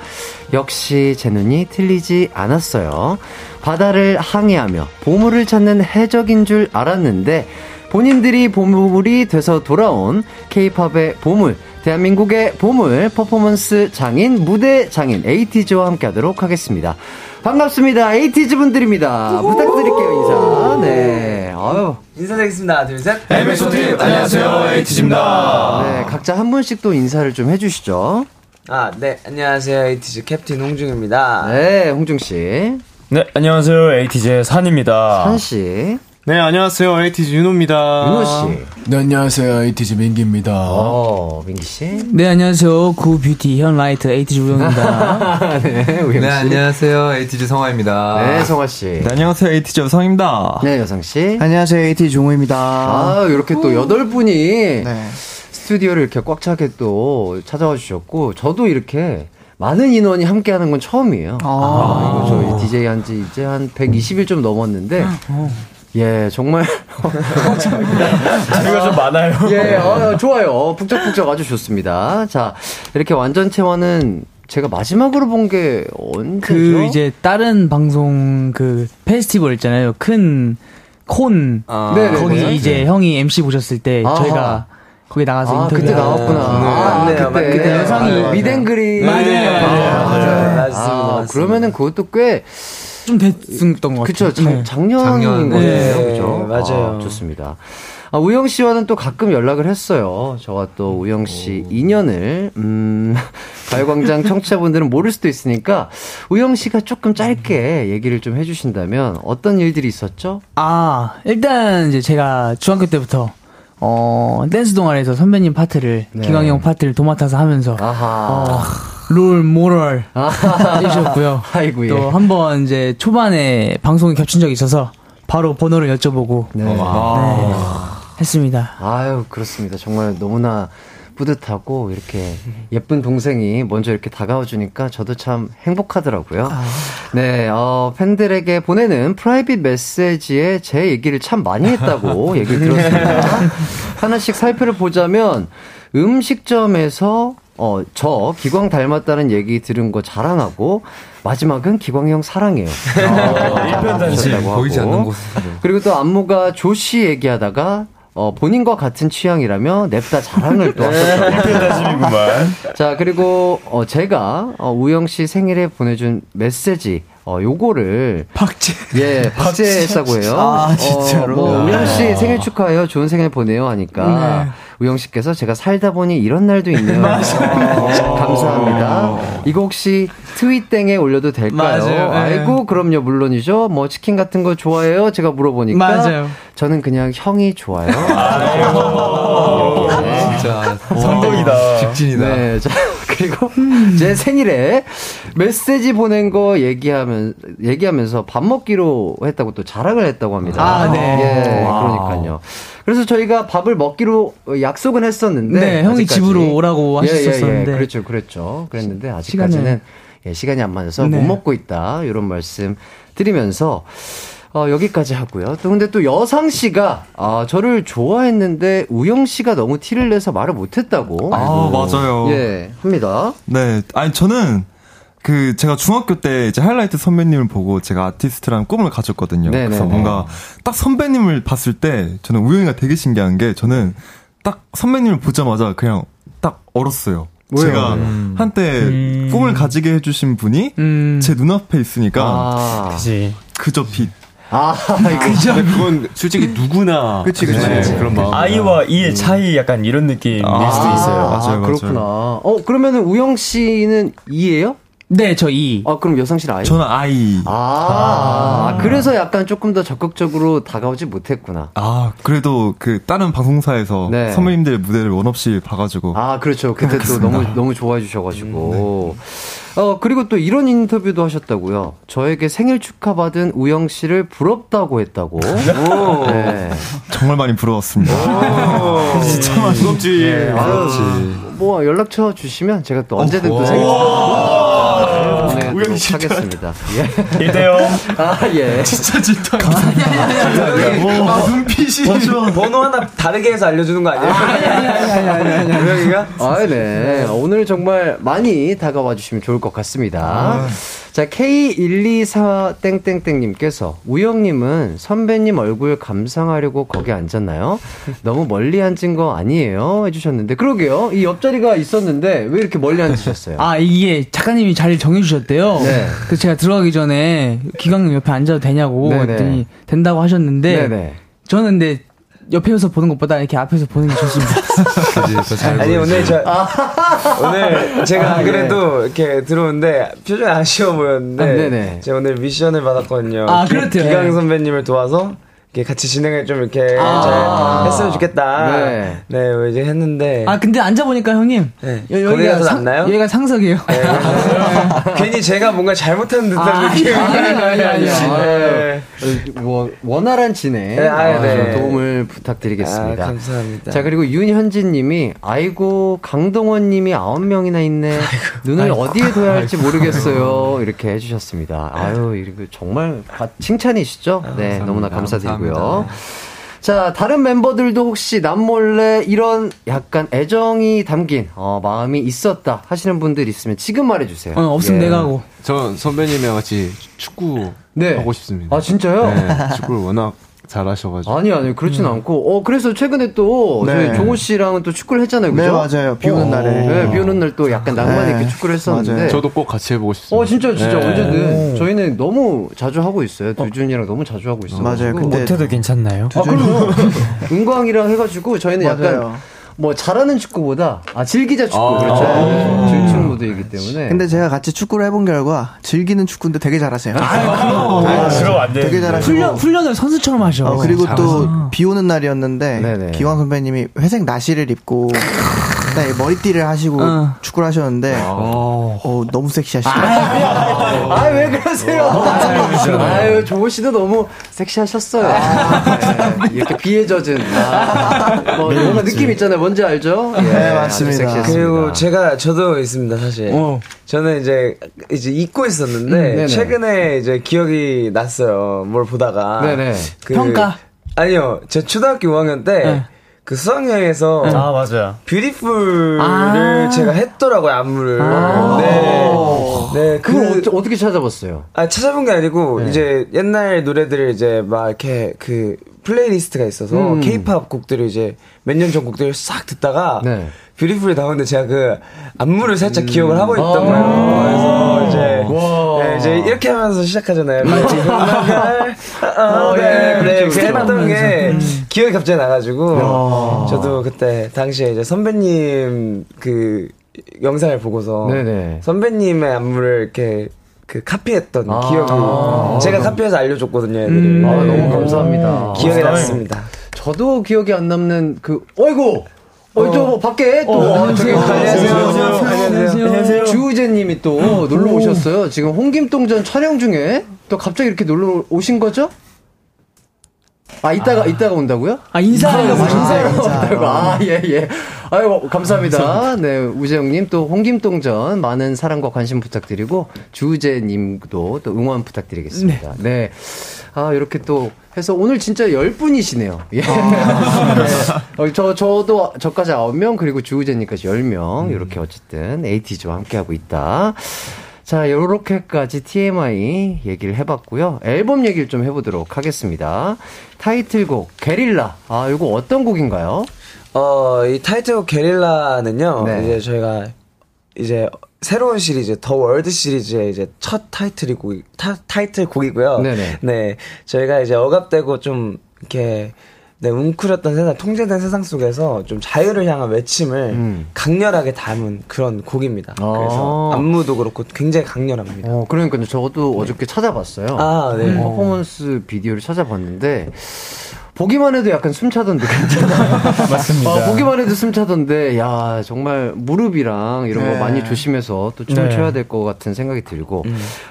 역시 제 눈이 틀리지 않았어요. 바다를 항해하며 보물을 찾는 해적인 줄 알았는데, 본인들이 보물이 돼서 돌아온 케이팝의 보물, 대한민국의 보물 퍼포먼스 장인, 무대 장인, 에이티즈와 함께 하도록 하겠습니다. 반갑습니다. 에이티즈 분들입니다. 부탁드릴게요, 인사. 네. 아유. 인사드리겠습니다. 둘, 셋. 엠에소드 안녕하세요 에이티즈입니다. 네, 각자 한 분씩 또 인사를 좀 해주시죠. 아, 네. 안녕하세요. 에이티즈 캡틴 홍중입니다. 네, 홍중씨, 네 안녕하세요 에이티즈의 산입니다. 산씨, 네, 안녕하세요. 에이티즈 윤호입니다. 윤호 씨, 네, 안녕하세요. 에이티즈 민기입니다. 어, 민기 씨. 네, 안녕하세요. 구 뷰티 현 라이트 에이티즈 우영입니다. 네, 우영 씨. 네, 안녕하세요. 에이티즈 성화입니다. 네, 성화 씨. 네, 안녕하세요 에이티즈 여상입니다. 네, 여상씨. 안녕하세요. 에이티즈 종호입니다. 아, 이렇게 또 여덟 분이 네. 스튜디오를 이렇게 꽉 차게 또 찾아와 주셨고, 저도 이렇게 많은 인원이 함께 하는 건 처음이에요. 아, 이거 저희 DJ 한 지 이제 한 120일 좀 넘었는데, 예, 정말. 저희가 좀 많아요. 예, 어, 좋아요. 북적북적 아주 좋습니다. 자, 이렇게 완전 체화는 제가 마지막으로 본 게 언제죠? 그 이제 다른 방송 그 페스티벌 있잖아요. 큰 콘. 아. 거기 네. 이제 형이 MC 보셨을 때 아하. 저희가 거기 나가서 아, 인터뷰 그때 나왔구나. 아, 맞네요. 그때, 그때 여성이 맞아요. 미댕그리. 맞아요. 아, 맞아요. 맞습니다. 아, 맞습니다. 그러면은 그것도 꽤, 좀 됐던 것 같아요. 그쵸, 작, 네. 작년인 작년. 거예요. 네, 그죠? 맞아요. 아, 좋습니다. 아, 우영 씨와는 또 가끔 연락을 했어요. 저와 또 우영 씨 인연을, 음, 가요광장 청취자분들은 모를 수도 있으니까, 우영 씨가 조금 짧게 얘기를 좀 해주신다면, 어떤 일들이 있었죠? 아, 일단 이제 제가 중학교 때부터 어, 댄스 동아리에서 선배님 파트를 네. 기광이 형 파트를 도맡아서 하면서 아하. 어, 롤 모럴 아하. 해주셨고요. 아이고, 예. 또 한번 이제 초반에 방송이 겹친 적이 있어서 바로 번호를 여쭤보고 네. 네, 했습니다. 아유, 그렇습니다. 정말 너무나 뿌듯하고 이렇게 예쁜 동생이 먼저 이렇게 다가와 주니까 저도 참 행복하더라고요. 네, 어, 팬들에게 보내는 프라이빗 메시지에 제 얘기를 참 많이 했다고 얘기를 들었습니다. 하나씩 살펴를 보자면 음식점에서 어, 저 기광 닮았다는 얘기 들은 거 자랑하고 마지막은 기광이 형 사랑해요. 일편단심. 하셨다고 보이지. 않는 곳으로. 그리고 또 안무가 조씨 얘기하다가 어, 본인과 같은 취향이라며 냅다 자랑을 또 하셨다고. 일편단심이구만. 자, 그리고 어, 제가 어, 우영 씨 생일에 보내준 메시지 어, 요거를 박제. 예, 박제했다고 해요. 아, 진짜로? 어, 뭐 우영 씨 생일 축하해요. 좋은 생일 보내요 하니까 네. 우영 씨께서 제가 살다 보니 이런 날도 있네요. 어, 감사합니다. 이거 혹시 트윗땡에 올려도 될까요? 맞아요. 네. 아이고 그럼요 물론이죠. 뭐 치킨 같은 거 좋아해요? 제가 물어보니까 맞아요. 저는 그냥 형이 좋아요. 진짜. 성동이다. 직진이다. 네, 자, 그리고 제 생일에 메시지 보낸 거 얘기하면, 얘기하면서 밥 먹기로 했다고 또 자랑을 했다고 합니다. 아, 네. 예, 그러니까요. 그래서 저희가 밥을 먹기로 약속은 했었는데. 네, 형이 집으로 오라고 예, 예, 하셨었는데. 예, 그렇죠, 그렇죠. 그랬는데 아직까지는 시간을- 예, 시간이 안 맞아서 네. 못 먹고 있다. 이런 말씀 드리면서 어, 여기까지 하고요. 또 근데 또 여상 씨가 아, 저를 좋아했는데 우영 씨가 너무 티를 내서 말을 못했다고. 아, 맞아요. 예, 합니다. 네. 아니, 저는 그 제가 중학교 때 이제 하이라이트 선배님을 보고 제가 아티스트라는 꿈을 가졌거든요. 네네네. 그래서 뭔가 딱 선배님을 봤을 때 저는 우영이가 되게 신기한 게 저는 딱 선배님을 보자마자 그냥 딱 얼었어요. 왜요? 제가 음. 한때 음. 꿈을 가지게 해주신 분이 음. 제 눈앞에 있으니까 아, 그지. 그저 빛. 아, 그죠? 그건 솔직히 누구나 그치, 그치. 네, 그런 마음. 아이와 이의 차이 약간 이런 느낌일 수도 있어요. 맞아요, 맞아요. 그렇구나. 어, 그러면은 우영 씨는 이예요? 네, 저 이. 아, 그럼 여성 씨는 아이? 저는 아이. 아, 그래서 약간 조금 더 적극적으로 다가오지 못했구나. 아, 그래도 그 다른 방송사에서 네. 선배님들의 무대를 원 없이 봐가지고. 아, 그렇죠. 그때 또. 너무, 너무 좋아해 주셔가지고. 어, 그리고 또 이런 인터뷰도 하셨다고요. 저에게 생일 축하받은 우영 씨를 부럽다고 했다고. 네. 정말 많이 부러웠습니다. 진짜 많이 부럽지. 네, 아유, 뭐 연락처 주시면 제가 또 언제든 또 생일 축하 보내도록 하겠습니다. 예. 이대요. 아, 예. 진짜 진짜. 아, 눈빛이. 번호 하나 다르게 해서 알려주는 거 아니에요? 우영이가? 아, 네. 오늘 정말 많이 다가와 주시면 좋을 것 같습니다. 자, K124땡땡땡님께서 우영님은 선배님 얼굴 감상하려고 거기 앉았나요? 너무 멀리 앉은 거 아니에요? 해주셨는데, 그러게요. 이 옆자리가 있었는데, 왜 이렇게 멀리 앉으셨어요? 아, 이게 작가님이 자리를 정해주셨대요. 네. 그래서 제가 들어가기 전에 기광님 옆에 앉아도 되냐고 네네. 했더니 된다고 하셨는데 네네. 저는 근데 옆에서 보는 것보다 이렇게 앞에서 보는 게 좋습니다. 아니 오늘 저 오늘 제가 아, 안 그래도 이렇게 들어오는데 표정이 아쉬워 보였는데 아, 네네. 제가 오늘 미션을 받았거든요. 아, 기- 그렇대요. 기강 선배님을 도와서 이렇게 같이 진행을 좀 이렇게 아. 잘 했으면 좋겠다. 네. 네, 뭐 이제 했는데 아, 근데 앉아보니까 형님. 네. 여, 거기가 여기가 더 상, 낫나요? 여기가 상석이에요. 네, 괜히 제가 뭔가 잘못한 듯한 아, 느낌. 아니, 아니, 아니, 네. 아유, 뭐, 원활한 진행 네, 아, 네. 좀 도움을 부탁드리겠습니다. 아, 감사합니다. 자 그리고 윤현진 님이 아이고 강동원 님이 아홉 명이나 있네 눈을 어디에 둬야 할지 모르겠어요 이렇게 해주셨습니다 아유 이거 정말 가- 칭찬이시죠 네 너무나 감사드리고요 감사합니다. 자 다른 멤버들도 혹시 남몰래 이런 약간 애정이 담긴 어, 마음이 있었다 하시는 분들 있으면 지금 말해주세요 어, 없으면 예. 내가 하고. 저 선배님이랑 같이 축구 네. 하고 싶습니다. 아 진짜요? 네, 축구를 워낙 잘하셔가지고. 아니 아니 그렇진 않고 어 그래서 최근에 또 네. 저희 종호 씨랑은 또 축구를 했잖아요 그죠? 네, 맞아요. 비 오는 어, 날에. 네, 비 오는 날 또 약간 낭만 네, 있게 축구를 했었는데 맞아요. 저도 꼭 같이 해보고 싶습니다. 어 진짜 진짜 네. 언제든 저희는 너무 자주 하고 있어요 두준이랑 너무 자주 하고 있어요 맞아요. 근데 못해도 괜찮나요? 아 그럼요 은광이랑 해가지고 저희는 약간 맞아요. 뭐 잘하는 축구보다 아 즐기자 축구 아. 그렇죠 아. 질축 무드이기 때문에 근데 제가 같이 축구를 해본 결과 즐기는 축구인데 되게 잘하세요. 아, 그럼 안 돼. 되게 잘하시고. 훈련, 훈련을 선수처럼 하셔. 어, 그리고 또 비 오는 날이었는데 네네. 기광 선배님이 회색 나시를 입고 그다음에 머리띠를 하시고 어. 축구를 하셨는데 어, 너무 섹시하시죠. 아왜 그러세요 아유 조호 씨도 너무 섹시하셨어요 네, 이렇게 비에 젖은 아, 뭐 뭔가 느낌 있잖아요 뭔지 알죠 예, 네, 맞습니다. 그리고 제가 저도 있습니다 사실. 어. 저는 이제 이제 잊고 있었는데 음. 최근에 이제 기억이 났어요. 뭘 보다가 네네. 그- 평가? 아니요, 제 초등학교 5학년 때. 네. 그 수학여행에서 아, 맞아요. Beautiful을 아. 제가 했더라고요 안무를. 아. 네, 네, 그걸 그 어, 어떻게 찾아봤어요 아 찾아본 게 아니고 네. 이제 옛날 노래들을 이제 막 이렇게 그 playlist가 있어서 음. 케이팝 곡들을 이제 몇 년 전 곡들을 싹 듣다가 네. 뷰티풀이 나오는데 제가 그 안무를 살짝 기억을 하고 있던 아. 거예요. 그래서 이제 와. 네, 이제 이렇게 하면서 시작하잖아요. 마치 음악을 어, 어, 예, 네, 네, 그렇죠, 그 그렇죠. 했던 게 기억이 갑자기 나가지고 저도 그때 당시에 이제 선배님 그 영상을 보고서 네네. 선배님의 안무를 이렇게 그 카피했던 아. 기억이 제가 카피해서 알려줬거든요 애들이 아, 네. 너무 감사합니다. 기억에 아, 남습니다 저도 기억이 안 남는 그, 어이구! 어, 저 밖에 또, 어, 저기, 안녕하세요. 안녕하세요. 안녕하세요. 주우재님이 또 놀러 오셨어요. 지금 홍김동전 촬영 중에 또 갑자기 이렇게 놀러 오신 거죠? 아, 이따가, 이따가 온다고요? 아, 인사하려고 인사하러 하셨어요. 온다고. 아, 예, 예. 아유, 감사합니다. 네, 우재영님 또 홍김동전 많은 사랑과 관심 부탁드리고, 주우재님도 또 응원 부탁드리겠습니다. 네. 아, 이렇게 또 해서 오늘 진짜 10분이시네요. 예. 네. 어, 저, 저도, 저까지 9명, 그리고 주우재님까지 10명, 이렇게 어쨌든 에이티즈와 함께하고 있다. 자, 요렇게까지 TMI 얘기를 해봤고요. 앨범 얘기를 좀 해보도록 하겠습니다. 타이틀곡, 게릴라. 아, 요거 어떤 곡인가요? 어, 이 타이틀곡 게릴라는요, 네. 이제 저희가 이제 새로운 시리즈, The World 시리즈의 이제 첫 타이틀이고, 타, 타이틀 곡이고요. 네네. 네. 저희가 이제 억압되고 좀, 이렇게, 네, 웅크렸던 세상, 통제된 세상 속에서 좀 자유를 향한 외침을 음. 강렬하게 담은 그런 곡입니다. 그래서 아. 안무도 그렇고 굉장히 강렬합니다. 어, 그러니까 저도 어저께 찾아봤어요. 아, 네. 음, 퍼포먼스 비디오를 찾아봤는데 보기만 해도 약간 숨차던데 괜찮아요. 맞습니다. 아, 보기만 해도 숨차던데 야 정말 무릎이랑 이런 거 네. 많이 조심해서 또 춤을 네. 춰야 될 것 같은 생각이 들고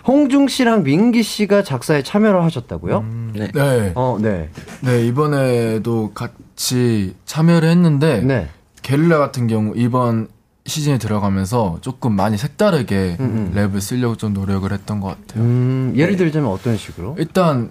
홍중 씨랑 민기 씨가 작사에 참여를 하셨다고요? 네. 네. 어, 네. 네, 이번에도 같이 참여를 했는데, 네. 게릴라 같은 경우 이번 시즌에 들어가면서 조금 많이 색다르게 음, 음. 랩을 쓰려고 좀 노력을 했던 것 같아요. 음, 예를 들자면 어떤 식으로? 일단,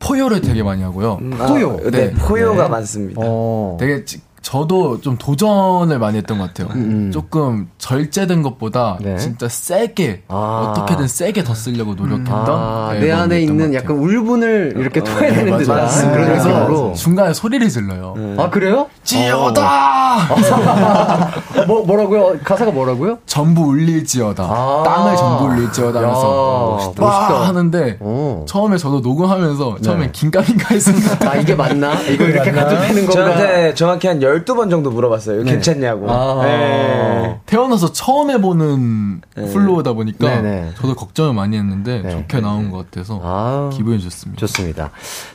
포효를 되게 많이 하고요. 아, 포효. 네, 네. 포효가 네. 많습니다. 어. 되게 지- 저도 좀 도전을 많이 했던 것 같아요. 음. 조금 절제된 것보다 네. 진짜 세게 아. 어떻게든 세게 더 쓰려고 노력했던 아, 앨범이었던 내 안에 것 있는. 약간 울분을 이렇게 토해내는 네. 듯한 맞습니다. 그런 그래서. 중간에 소리를 질러요. 아, 그래요? 지어다! 뭐, 뭐라고요? 가사가 뭐라고요? 전부 울릴지어다. 아. 땅을 전부 울릴지어다 하면서 야, 멋있다. 와 멋있다. 하는데 어. 처음에 저도 녹음하면서 처음에 네. 긴가민가 했습니다. 아, 이게 맞나? 이거 이렇게 가도 되는 건가? 저한테 정확히 한 12번 정도 물어봤어요. 네. 괜찮냐고. 아. 네. 태어나서 처음 해보는 플로우다 보니까 네네. 저도 걱정을 많이 했는데 네. 좋게 나온 것 같아서 아, 기분이 좋습니다. 좋습니다.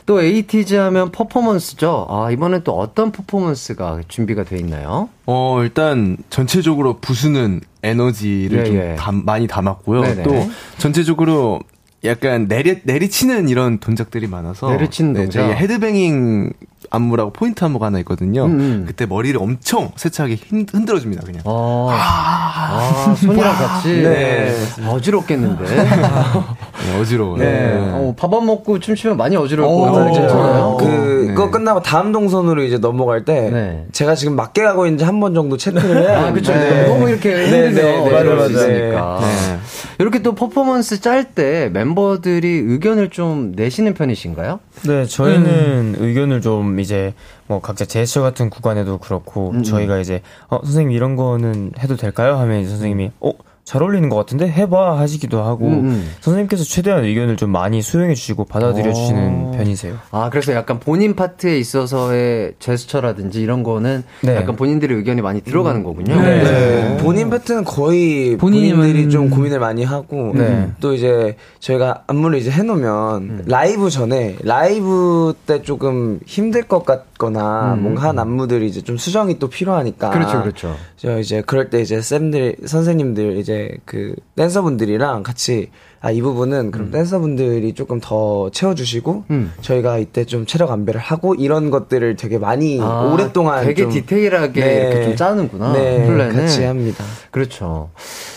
또 에이티즈 하면 퍼포먼스죠. 아, 이번엔 또 어떤 퍼포먼스가 준비가 돼 있나요? 어, 일단 전체적으로 부수는 에너지를 예, 좀 예. 담- 많이 담았고요. 네네. 또 전체적으로 약간 내리 내리치는 이런 동작들이 많아서 내리치는 동작? 저희 헤드뱅잉 안무라고 포인트 안무가 하나 있거든요. 음, 음. 그때 머리를 엄청 세차게 흔, 흔들어 줍니다, 그냥. 어, 아, 손이랑 같이. 네. 어지럽겠는데. 네, 어지러워요. 네. 네. 어, 밥안 먹고 춤추면 많이 어지러울 것 어, 같아요. 괜찮아요? 그, 네. 그거 끝나고 다음 동선으로 이제 넘어갈 때, 네. 제가 지금 맞게 가고 있는지 한 번 정도 체크를 해야 아, 그쵸. 되는데. 너무 이렇게 네, 네, 네, 맞아요. 있으니까. 네. 이렇게 또 퍼포먼스 짤 때 멤버들이 의견을 좀 내시는 편이신가요? 네, 저희는 의견을 좀 이제 뭐 각자 제스처 같은 구간에도 그렇고 음. 저희가 이제 어 선생님 이런 거는 해도 될까요? 하면 이제 선생님이 어 잘 어울리는 것 같은데 해봐 하시기도 하고 음, 음. 선생님께서 최대한 의견을 좀 많이 수용해 주시고 받아들여 주시는 어. 편이세요. 아, 그래서 약간 본인 파트에 있어서의 제스처라든지 이런 거는 네. 약간 본인들의 의견이 많이 들어가는 거군요. 네. 네. 본인 파트는 거의 본인이 본인들이 만- 좀 고민을 많이 하고 네. 또 이제 저희가 안무를 이제 해놓으면 음. 라이브 전에 라이브 때 조금 힘들 것 같 거나 음. 뭔가 한 안무들이 이제 좀 수정이 또 필요하니까 그렇죠, 그렇죠. 저 이제 그럴 때 이제 쌤들 선생님들 이제 그 댄서분들이랑 같이 아 이 부분은 그럼 댄서분들이 조금 더 채워주시고 음. 저희가 이때 좀 체력 안배를 하고 이런 것들을 되게 많이 아, 오랫동안 되게 좀 디테일하게 네. 이렇게 좀 짜는구나. 네, 플랜을. 같이 합니다. 그렇죠.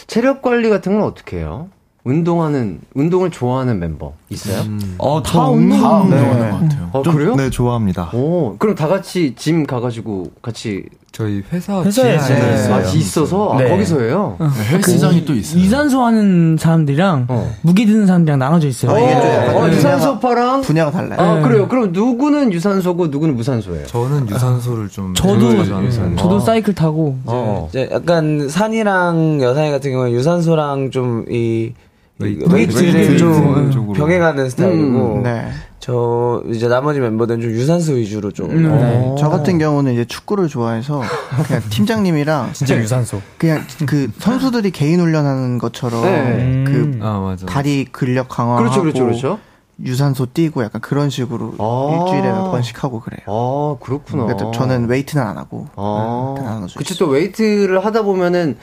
체력 관리 같은 건 어떻게 해요? 운동하는 운동을 좋아하는 멤버 있어요? 어, 다저 운동- 다 네. 운동하는 것 같아요. 어, 좀, 그래요? 네, 좋아합니다. 오, 그럼 다 같이 짐 가가지고 같이 저희 회사 회사에 지하에 네. 있어요. 아, 있어서 아, 네. 거기서 해요. 네, 헬스장이 또 있어요. 유산소 하는 사람들이랑 어. 무게 드는 사람들이랑 나눠져 있어요. 어, 어, 분야가- 유산소파랑 분야가 달라요. 아 네. 그래요. 그럼 누구는 유산소고 누구는 무산소예요? 저는 유산소를 좀 저도 하는 저도 어. 사이클 타고 어. 이제 약간 산이랑 여상이 같은 경우는 유산소랑 좀이 웨이트, 웨이트를 웨이트 좀 쪽으로. 병행하는 스타일이고 음, 네. 저 이제 나머지 멤버들은 좀 유산소 위주로 좀 음, 네. 저 같은 경우는 이제 축구를 좋아해서 그냥 팀장님이랑 진짜 유산소. 그냥 그 선수들이 개인 훈련하는 것처럼 네. 그아 맞아. 다리 근력 강화하고 그렇죠, 그렇죠, 그렇죠. 유산소 뛰고 약간 그런 식으로 아. 일주일에 몇 번씩 하고 그래요. 아 그렇구나. 그래도 저는 웨이트는 안 하고 아, 네, 그치 또 웨이트를 하다 보면은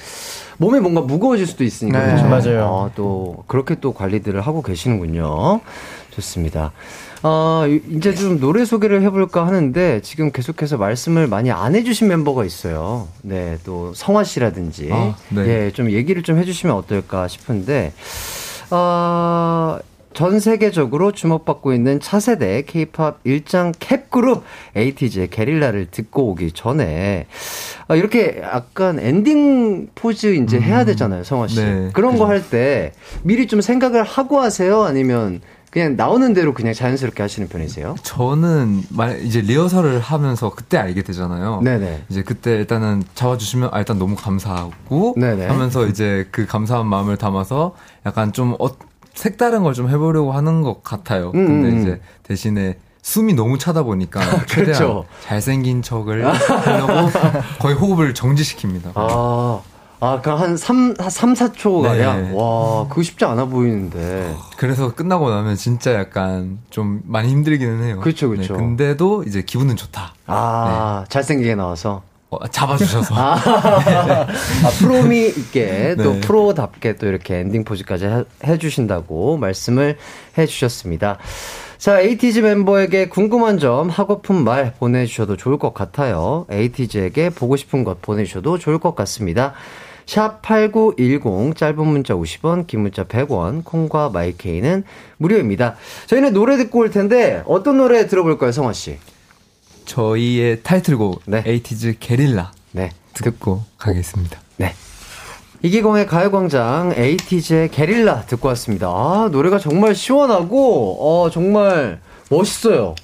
몸이 뭔가 무거워질 수도 있으니까 네, 그렇죠? 맞아요. 아, 또 그렇게 또 관리들을 하고 계시는군요. 좋습니다. 아 이제 좀 노래 소개를 해볼까 하는데 지금 계속해서 말씀을 많이 안 해주신 멤버가 있어요. 네, 또 성화 씨라든지 아, 네. 예, 좀 얘기를 좀 해주시면 어떨까 싶은데 아. 전 세계적으로 주목받고 있는 차세대 케이팝 일장 캡 그룹 에이티즈의 게릴라를 듣고 오기 전에 아, 이렇게 약간 엔딩 포즈 이제 해야 되잖아요, 성화 씨. 네, 그런 거. 할 때 미리 좀 생각을 하고 하세요? 아니면 그냥 나오는 대로 그냥 자연스럽게 하시는 편이세요? 저는 말 이제 리허설을 하면서 그때 알게 되잖아요. 네네. 이제 그때 일단은 잡아주시면 아, 일단 너무 감사하고 네네. 하면서 이제 그 감사한 마음을 담아서 약간 좀 어, 색다른 걸 좀 해보려고 하는 것 같아요. 음, 근데 음, 이제 대신에 숨이 너무 차다 보니까 최대한 그렇죠. 잘생긴 척을 하려고 거의 호흡을 정지시킵니다. 아, 아, 그럼 한 3, 3, 4초 네. 가량? 와, 그거 쉽지 않아 보이는데. 그래서 끝나고 나면 진짜 약간 좀 많이 힘들기는 해요. 그쵸, 그쵸. 네, 근데도 이제 기분은 좋다. 아, 잘생기게 나와서. 어, 잡아주셔서. 아, 아, 프로미 있게 또 네. 프로답게 또 이렇게 엔딩 포즈까지 해, 해주신다고 말씀을 해주셨습니다. 자, 에이티즈 멤버에게 궁금한 점, 하고픈 말 보내주셔도 좋을 것 같아요. 에이티즈에게 보고 싶은 것 보내주셔도 좋을 것 같습니다. 샵 8910, 짧은 문자 50원, 긴 문자 100원, 콩과 마이케이는 무료입니다. 저희는 노래 듣고 올 텐데, 어떤 노래 들어볼까요, 성화 씨? 저희의 타이틀곡 네. 에이티즈 게릴라 네. 듣고 가겠습니다. 네. 이기광의 가요광장 에이티즈의 게릴라 듣고 왔습니다. 아, 노래가 정말 시원하고, 어, 정말 멋있어요.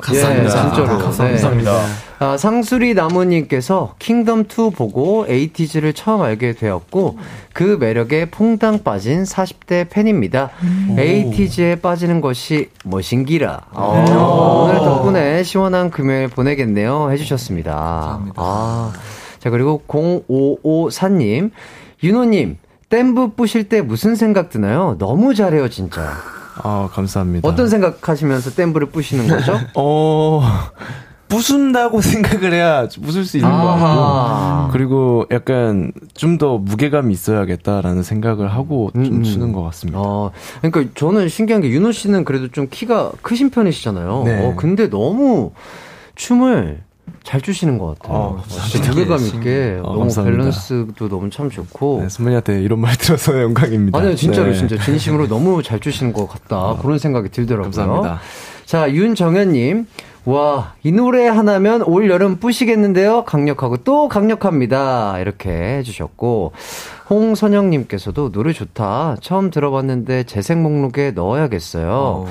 감사합니다. 예, 진짜로. 아, 감사합니다. 네. 아, 상수리 나무님께서 킹덤2 보고 에이티즈를 처음 알게 되었고, 그 매력에 퐁당 빠진 40대 팬입니다. 에이티즈에 빠지는 것이 멋인기라. 어, 오늘 덕분에 시원한 금요일 보내겠네요. 해주셨습니다. 아, 자, 그리고 0554님, 윤호님, 댐브 부실 때 무슨 생각 드나요? 너무 잘해요, 진짜. 아, 감사합니다. 어떤 생각 하시면서 댐브를 부시는 거죠? 어, 부순다고 생각을 해야 부술 수 있는 것 아하. 같고. 그리고 약간 좀 더 무게감이 있어야겠다라는 생각을 하고 좀 추는 것 같습니다. 어, 그러니까 저는 신기한 게 윤호 씨는 그래도 좀 키가 크신 편이시잖아요. 네. 어, 근데 너무 춤을 잘 추시는 것 같아요. 어, 진짜 무게감 있게 어, 너무 감사합니다. 밸런스도 너무 참 좋고. 네, 선배님한테 이런 말 들어서 영광입니다. 아니요, 진짜로, 네. 진짜 진심으로 너무 잘 추시는 것 같다. 그런 생각이 들더라고요. 감사합니다. 자, 윤정현님. 와, 이 노래 하나면 올 여름 뿌시겠는데요? 강력하고 또 강력합니다. 이렇게 해주셨고, 홍선영님께서도 노래 좋다. 처음 들어봤는데 재생 목록에 넣어야겠어요.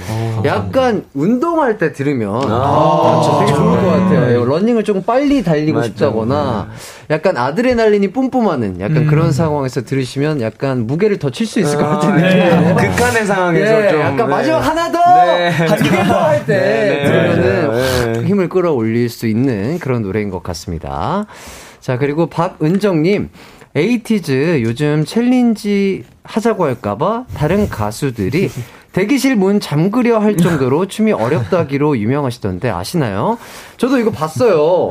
약간 운동할 때 들으면 아, 진짜 되게 좋을 것 같아요. 러닝을 조금 빨리 달리고 맞죠. 싶다거나 약간 아드레날린이 뿜뿜하는 약간 그런 상황에서 들으시면 약간 무게를 더 칠 수 있을 것 같은 네. 느낌이에요. 극한의 상황에서 예, 좀, 약간 네. 마지막 하나 더! 네. 한개 더 할때 네, 네, 들으면은 네. 힘을 끌어올릴 수 있는 그런 노래인 것 같습니다. 자, 그리고 박은정님. 에이티즈 요즘 challenge 하자고 할까봐 다른 가수들이 대기실 문 잠그려 할 정도로 춤이 어렵다기로 유명하시던데 아시나요? 저도 이거 봤어요.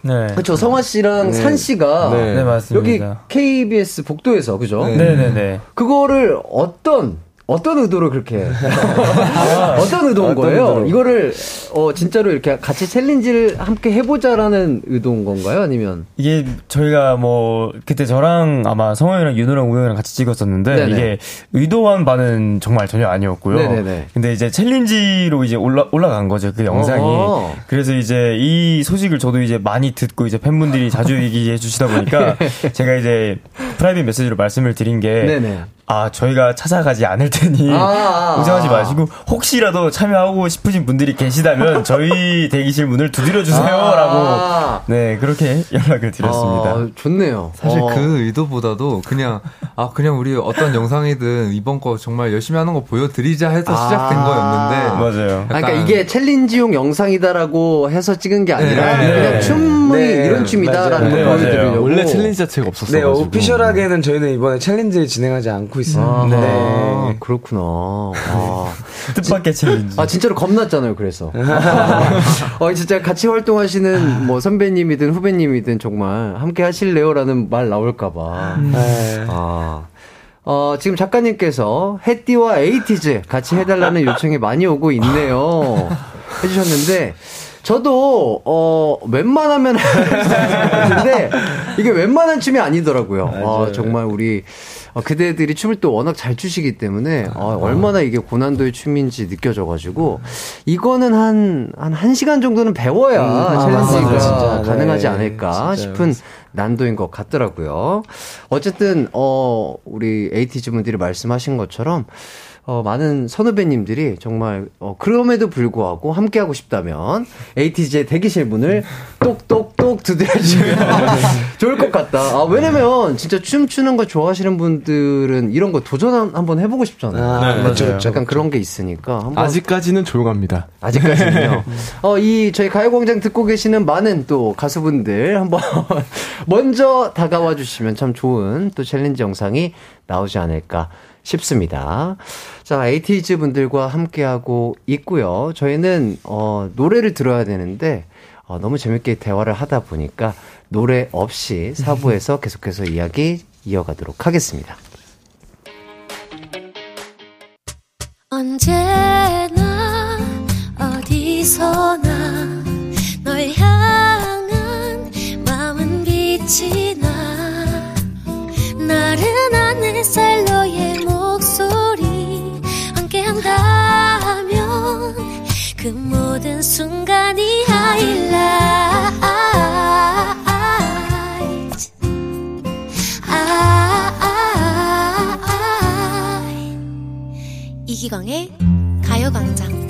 네. 그쵸, 성화 씨랑 네. 산 씨가 네. 네, 맞습니다. 여기 KBS 복도에서 그죠? 네. 네네네. 그거를 어떤 어떤 의도로 그렇게 어떤 의도인 어떤 거예요? 의도로? 이거를 어 진짜로 이렇게 같이 챌린지를 함께 해보자라는 의도인 건가요? 아니면 이게 저희가 뭐 그때 저랑 아마 성호이랑 윤호랑 우영이랑 같이 찍었었는데 네네. 이게 의도한 바는 정말 전혀 아니었고요. 네네네. 근데 이제 챌린지로 이제 올라 올라간 거죠 그 영상이. 어허. 그래서 이제 이 소식을 저도 이제 많이 듣고 이제 팬분들이 자주 얘기해 주시다 보니까 제가 이제 private 메시지로 말씀을 드린 게 네네. 아, 저희가 찾아가지 않을 테니 아, 아, 걱정하지 아. 마시고 혹시라도 참여하고 싶으신 분들이 계시다면 저희 대기실 문을 두드려 주세요라고 아. 네, 그렇게 연락을 드렸습니다. 아, 좋네요. 사실 어. 그 의도보다도 그냥 아 그냥 우리 어떤 영상이든 이번 거 정말 열심히 하는 거 보여드리자 해서 아. 시작된 거였는데 맞아요. 아, 그러니까 약간- 이게 challenge용 영상이다라고 해서 찍은 게 아니라 네. 그냥 춤이 네, 이런 춤이다라는. 걸 네, 보여드리려고. 원래 challenge 자체가 없었어요. 네, official하게는 저희는 이번에 challenge를 진행하지 않고 있습니다. 아, 네. 그렇구나. 아. 뜻밖의 challenge. 아, 진짜로 겁났잖아요, 그래서. 어, 진짜 같이 활동하시는 뭐 선배님이든 후배님이든 정말 함께 하실래요라는 말 나올까봐. 네. 아. 어, 지금 작가님께서 해띠와 에이티즈 같이 해달라는 요청이 많이 오고 있네요. 해주셨는데, 저도, 어, 웬만하면 하는데, 이게 웬만한 춤이 아니더라고요. 아, 정말 우리, 어, 그대들이 춤을 또 워낙 잘 추시기 때문에, 어, 얼마나 이게 고난도의 춤인지 느껴져가지고, 이거는 한, 한, 한 시간 정도는 배워야 음, 아, 챌린지가. 진짜. 가능하지 네. 않을까 진짜요. 싶은 난도인 것 같더라고요. 어쨌든, 어, 우리 에이티즈 분들이 말씀하신 것처럼, 어, 많은 선후배님들이 정말, 어, 그럼에도 불구하고 함께하고 싶다면, 에이티즈의 대기실 문을 똑똑똑 꼭 두드려주면 좋을 것 같다. 아, 왜냐면 진짜 춤추는 거 좋아하시는 분들은 이런 거 도전 한번 해보고 싶잖아요. 아, 네, 그렇죠? 맞아요. 약간 그런 게 있으니까. 아직까지는 조용합니다. 아직까지는요. 어, 이 저희 가요광장 듣고 계시는 많은 또 가수분들 한번 먼저 다가와 주시면 참 좋은 또 챌린지 영상이 나오지 않을까 싶습니다. 자, 에이티즈 분들과 함께하고 있고요. 저희는 어, 노래를 들어야 되는데 어, 너무 재밌게 대화를 하다 보니까 노래 없이 4부에서 계속해서 이야기 이어가도록 하겠습니다. 언제나 어디서나 널 향한 마음은 빛이 나. 나른한 햇살 너의 목소리 함께한다면 그 모든 순간이 이기광의 가요광장.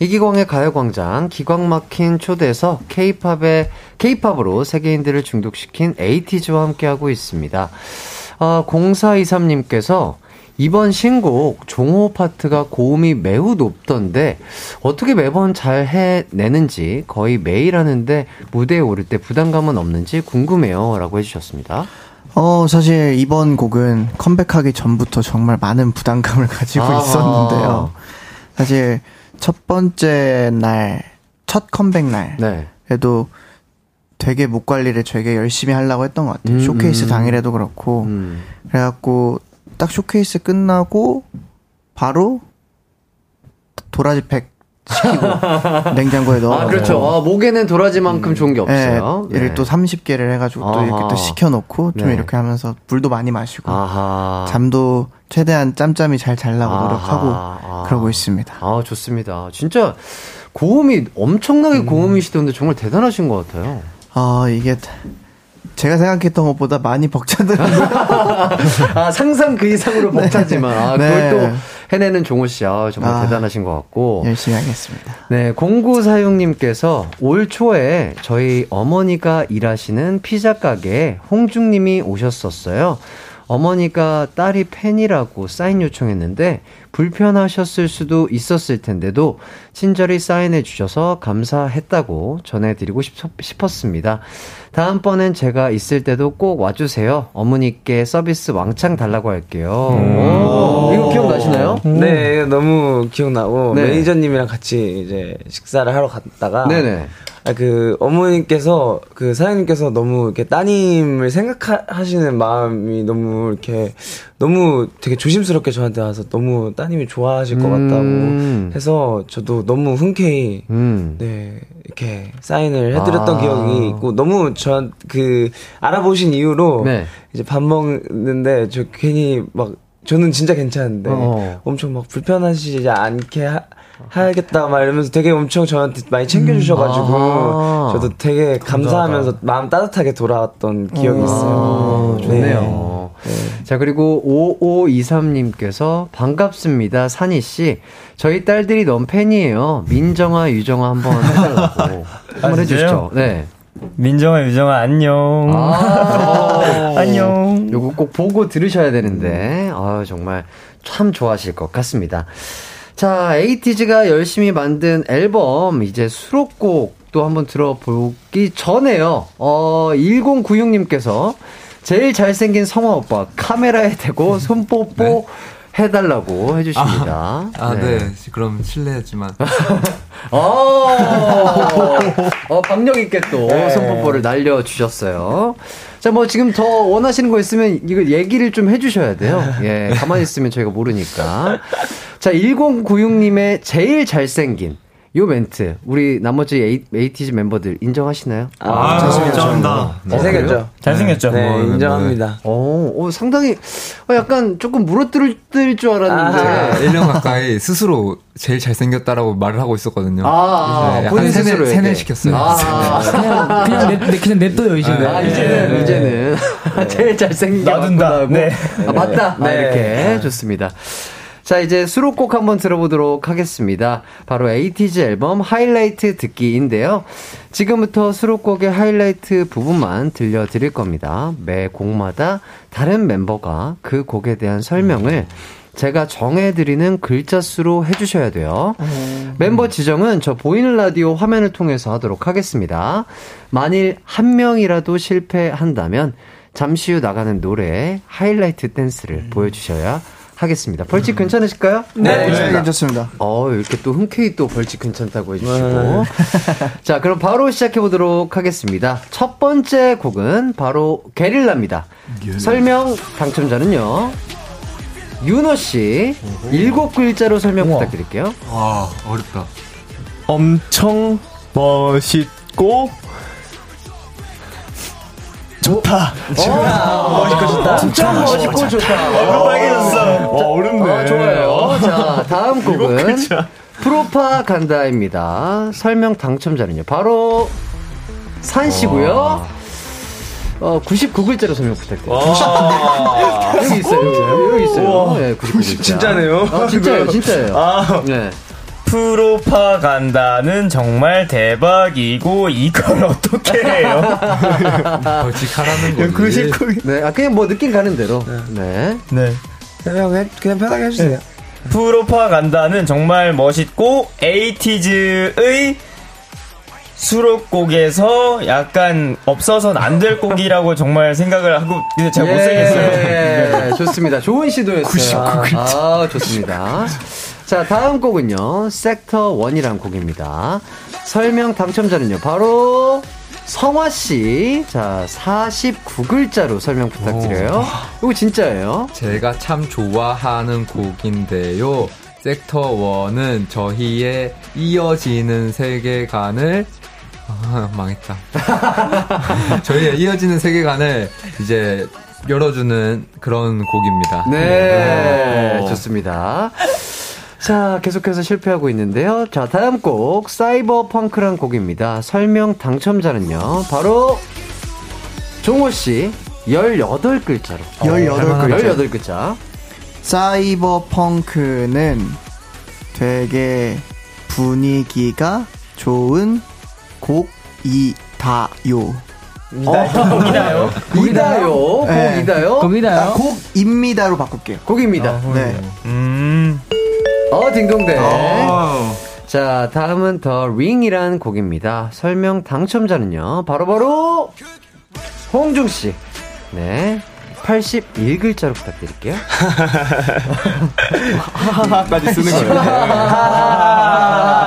이기광의 가요광장 기광 막힌 초대석 K-팝의 K-팝으로 세계인들을 중독시킨 에이티즈와 함께하고 있습니다. 아, 0423님께서 이번 신곡 종호 파트가 고음이 매우 높던데 어떻게 매번 잘 해내는지 거의 매일 하는데 무대에 오를 때 부담감은 없는지 궁금해요 라고 해주셨습니다. 어, 사실 이번 곡은 컴백하기 전부터 정말 많은 부담감을 가지고 아하. 있었는데요. 사실 첫 번째 날, 첫 컴백 날, 네. 에도 되게 목 관리를 되게 열심히 하려고 했던 것 같아요. 음, showcase 음. 당일에도 그렇고. 그래갖고 딱 showcase 끝나고 바로 도라지 팩 시키고 냉장고에 넣어. 아 그렇죠. 아, 목에는 도라지만큼 좋은 게 없어요. 네, 얘를 또 30개를 해가지고 또 이렇게 아하. 또 식혀놓고 좀 네. 이렇게 하면서 물도 많이 마시고 아하. 잠도 최대한 짬짬이 잘 아하. 노력하고 아. 그러고 있습니다. 아, 좋습니다. 진짜 고음이 엄청나게 고음이시던데 정말 대단하신 것 같아요. 아 이게 제가 생각했던 것보다 많이 벅차더라고요. 아, 상상 그 이상으로 벅차지만, 아, 그걸 네. 또 해내는 종호 씨, 아, 정말 아, 대단하신 것 같고. 열심히 하겠습니다. 네, 0946님께서 올 초에 저희 어머니가 일하시는 피자 가게에 홍중님이 오셨었어요. 어머니가 딸이 팬이라고 사인 요청했는데 불편하셨을 수도 있었을 텐데도 친절히 사인해 주셔서 감사했다고 전해드리고 싶, 싶었습니다. 다음번엔 제가 있을 때도 꼭 와주세요. 어머니께 서비스 왕창 달라고 할게요. 오, 이거 기억나시나요? 네, 너무 기억나고 네. 매니저님이랑 같이 이제 식사를 하러 갔다가 네네. 아, 그 어머님께서 그 사장님께서 너무 이렇게 따님을 생각하시는 마음이 너무 이렇게 너무 되게 조심스럽게 저한테 와서 너무 따 님이 좋아하실 것 음. 같다고 해서 저도 너무 흔쾌히 네 이렇게 사인을 해드렸던 아. 기억이 있고 너무 전그 알아보신 이후로 네. 이제 밥 먹는데 저 괜히 막 저는 진짜 괜찮은데 어. 엄청 막 불편하시지 않게 하, 하겠다 막 이러면서 되게 엄청 저한테 많이 챙겨주셔가지고 아하. 저도 되게 감사하면서 마음 따뜻하게 돌아왔던 기억이 있어요. 아, 좋네요. 자, 그리고 5523님께서 반갑습니다. 산희 씨. 저희 딸들이 너무 팬이에요. 민정아, 유정아 한번 해달라고. 한번 해주시죠. 네. 민정아, 유정아, 안녕. 아, 안녕. 요거 꼭 보고 들으셔야 되는데, 아 정말 참 좋아하실 것 같습니다. 자, 에이티즈가 열심히 만든 앨범, 이제 수록곡도 한번 들어보기 전에요. 어, 1096님께서 제일 잘생긴 성화 오빠, 카메라에 대고 손 뽀뽀 해달라고 해주십니다. 아, 네. 그럼 실례지만. 어, 어, 박력 있게 또 네. 손뽀뽀를 날려주셨어요. 자, 뭐 지금 더 원하시는 거 있으면 이거 얘기를 좀 해주셔야 돼요. 예, 가만히 있으면 저희가 모르니까. 자, 1096님의 제일 잘생긴 요 멘트, 우리 나머지 에이, 에이티즈 멤버들 인정하시나요? 아, 잘생겼죠. 인정합니다. 잘생겼죠. 그래요? 잘생겼죠. 네, 뭐, 인정합니다. 어, 어, 상당히 어, 약간 조금 물어뜯을 줄 알았는데. 제가 1년 가까이 스스로 제일 잘생겼다라고 말을 하고 있었거든요. 아, 네, 본인 세뇌, 스스로에게. 세뇌 시켰어요. 아, 그냥, 그냥, 내, 내- 그냥 냅둬요, 이제는. 아, 이제는, 이제는. 제일 하고. 네. 아, 맞다. 아, 네. 이렇게. 좋습니다. 자, 이제 수록곡 한번 들어보도록 하겠습니다. 바로 에이티즈 앨범 하이라이트 듣기인데요. 지금부터 수록곡의 하이라이트 부분만 들려드릴 겁니다. 매 곡마다 다른 멤버가 그 곡에 대한 설명을 제가 정해드리는 글자 수로 해주셔야 돼요. 멤버 지정은 저 보이는 라디오 화면을 통해서 하도록 하겠습니다. 만일 한 명이라도 실패한다면 잠시 후 나가는 노래에 하이라이트 댄스를 보여주셔야 하겠습니다. 벌칙 괜찮으실까요? 네, 네, 괜찮습니다. 어, 이렇게 또 흔쾌히 또 벌칙 괜찮다고 해주시고. 자, 그럼 바로 시작해보도록 하겠습니다. 첫 번째 곡은 바로 게릴라입니다. 설명 당첨자는요. 윤호 씨 일곱 글자로 설명 부탁드릴게요. 와 어렵다. 엄청 멋있고 좋다. 멋있고 좋다. 진짜 멋있고 좋다. 얼굴 빨개졌어. 와, 어렵네. 아, 좋아요. 자, 다음 곡은 프로파간다입니다. 설명 당첨자는요. 바로 산 씨고요. 어, 99글자로 설명 부탁드려요. 여기 있어요. 여기 있어요. 네, 99글자. 진짜네요. 아, 진짜예요. 진짜예요. 아, 네. 프로파간다는 정말 대박이고 이걸 어떻게 해요? 벌칙하라는 거지. 네, 아, 그냥 뭐 느낌 가는 대로. 네. 네. 그냥, 그냥 편하게 해주세요. 프로파간다는 정말 멋있고 에이티즈의 수록곡에서 약간 없어서는 안 될 곡이라고 정말 생각을 하고 근데 제가 못생겼어요. 예, 좋습니다. 좋은 시도였어요. 아, 좋습니다. 자, 다음 곡은요. 섹터 1이란 곡입니다. 설명 당첨자는요. 바로 성화 씨. 자, 49글자로 설명 부탁드려요. 이거 진짜예요. 제가 참 좋아하는 곡인데요. 섹터 1은 저희의 이어지는 세계관을 아, 망했다. 저희의 이어지는 세계관을 이제 열어주는 그런 곡입니다. 네, 좋습니다. 자, 계속해서 실패하고 있는데요. 자, 다음 곡, 사이버 펑크란 곡입니다. 설명 당첨자는요, 바로, 종호씨, 18글자로. 18글자. 18글자. 사이버 펑크는 되게 분위기가 좋은 곡이다요. 곡이다요? 곡이다요? 네. 곡이다요? 곡이다요? 아, 곡입니다로 바꿀게요. 곡입니다. 네. 음. 어, 딩동댕. 아. 자, 다음은 더 링이란 곡입니다. 설명 당첨자는요, 바로바로, 홍중 씨. 네. 81글자로 부탁드릴게요. 하하하까지 쓰는 거예요.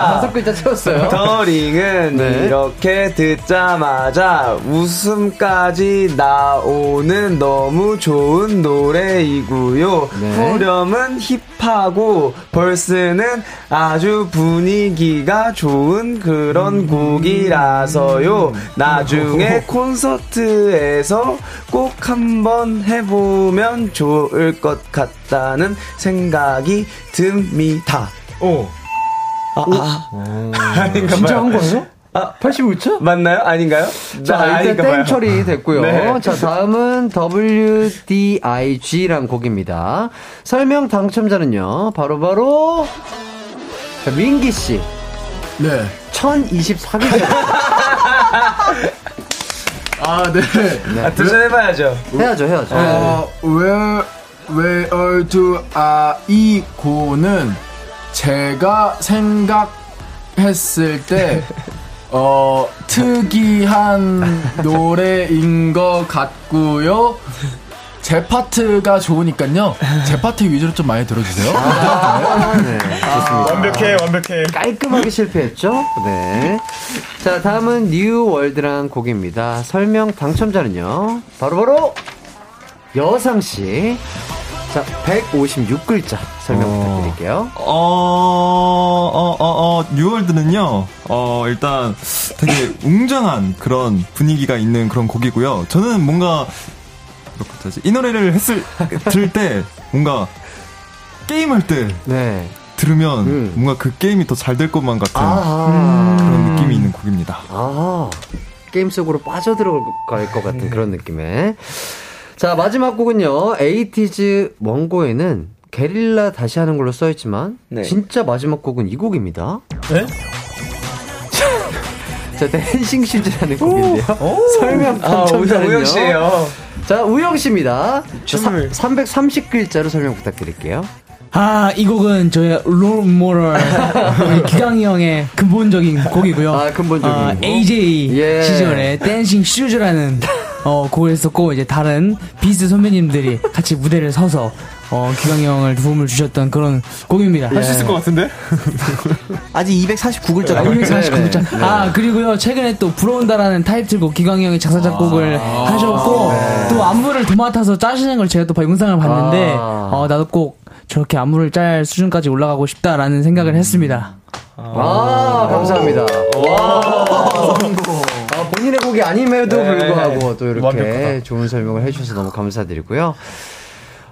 다섯 글자 채웠어요. 더링은 네. 이렇게 듣자마자 웃음까지 나오는 너무 좋은 노래이고요. 네. 후렴은 힙하고 벌스는 아주 분위기가 좋은 그런 곡이라서요. 나중에 콘서트에서 꼭 한번 해보면 좋을 것 같다는 생각이 듭니다. 오. 아, 아. 아닌가 진짜 봐요. 한 거예요? 아, 85초? 맞나요? 아닌가요? 자, 나 일단 땡. 처리 됐고요. 네. 자, 다음은 WDIG란 곡입니다. 설명 당첨자는요, 바로바로, 자, 민기씨. 네. 1024글자. 아, 네. 아, 도전해봐야죠. 해야죠, 해야죠. 어, where, where do I, 이 고는 제가 생각했을 때, 어, 특이한 노래인 것 같고요. 제 파트가 좋으니까요. 제 파트 위주로 좀 많이 들어주세요. 아, 네. 좋습니다. 완벽해, 완벽해. 깔끔하게 실패했죠? 네. 자, 다음은 New World란 곡입니다. 설명 당첨자는요. 바로바로 여상씨. 자, 156글자 설명 부탁드릴게요. 어, 어, 어, 어, New World는요, 어, 일단 되게 웅장한 그런 분위기가 있는 그런 곡이고요. 저는 뭔가, 어떡하지? 이 노래를 했을, 들을 때, 뭔가, 게임할 때, 네. 들으면, 뭔가 그 게임이 더 잘 될 것만 같은 아. 그런 느낌이 있는 곡입니다. 아, 게임 속으로 빠져들어갈 것 같은 그런 느낌의. 자, 마지막 곡은요, 에이티즈 원고에는 게릴라 다시 하는 걸로 써있지만 네. 진짜 마지막 곡은 이 곡입니다. 네? 자, Dancing Shoes라는 곡인데요. 설명 아, 당첨자는요. 우영 씨예요. 자, 우영 씨입니다. 330글자로 설명 부탁드릴게요. 아, 이 곡은 저의 role model 기광이 형의 근본적인 곡이고요. 아, 근본적인 아, 곡. AJ 예. 시절에 Dancing Shoes라는 어, 곡을 했었고 이제 다른 비스트 선배님들이 같이 무대를 서서 어, 기광이 형을 도움을 주셨던 그런 곡입니다. 할 수 있을 것 같은데? 아직 249글자 아, 남았 249글자. 네. 아, 그리고요, 최근에 또 불어온다라는 타이틀곡 기광이 형이 작사, 작곡을 하셨고, 또 안무를 도맡아서 짜시는 걸 제가 또 영상을 봤는데, 아. 어, 나도 꼭 저렇게 안무를 짤 수준까지 올라가고 싶다라는 생각을 했습니다. 아, 감사합니다. 와, 아, 본인의 곡이 아님에도 네. 불구하고 또 이렇게 완벽하다. 좋은 설명을 해주셔서 너무 감사드리고요.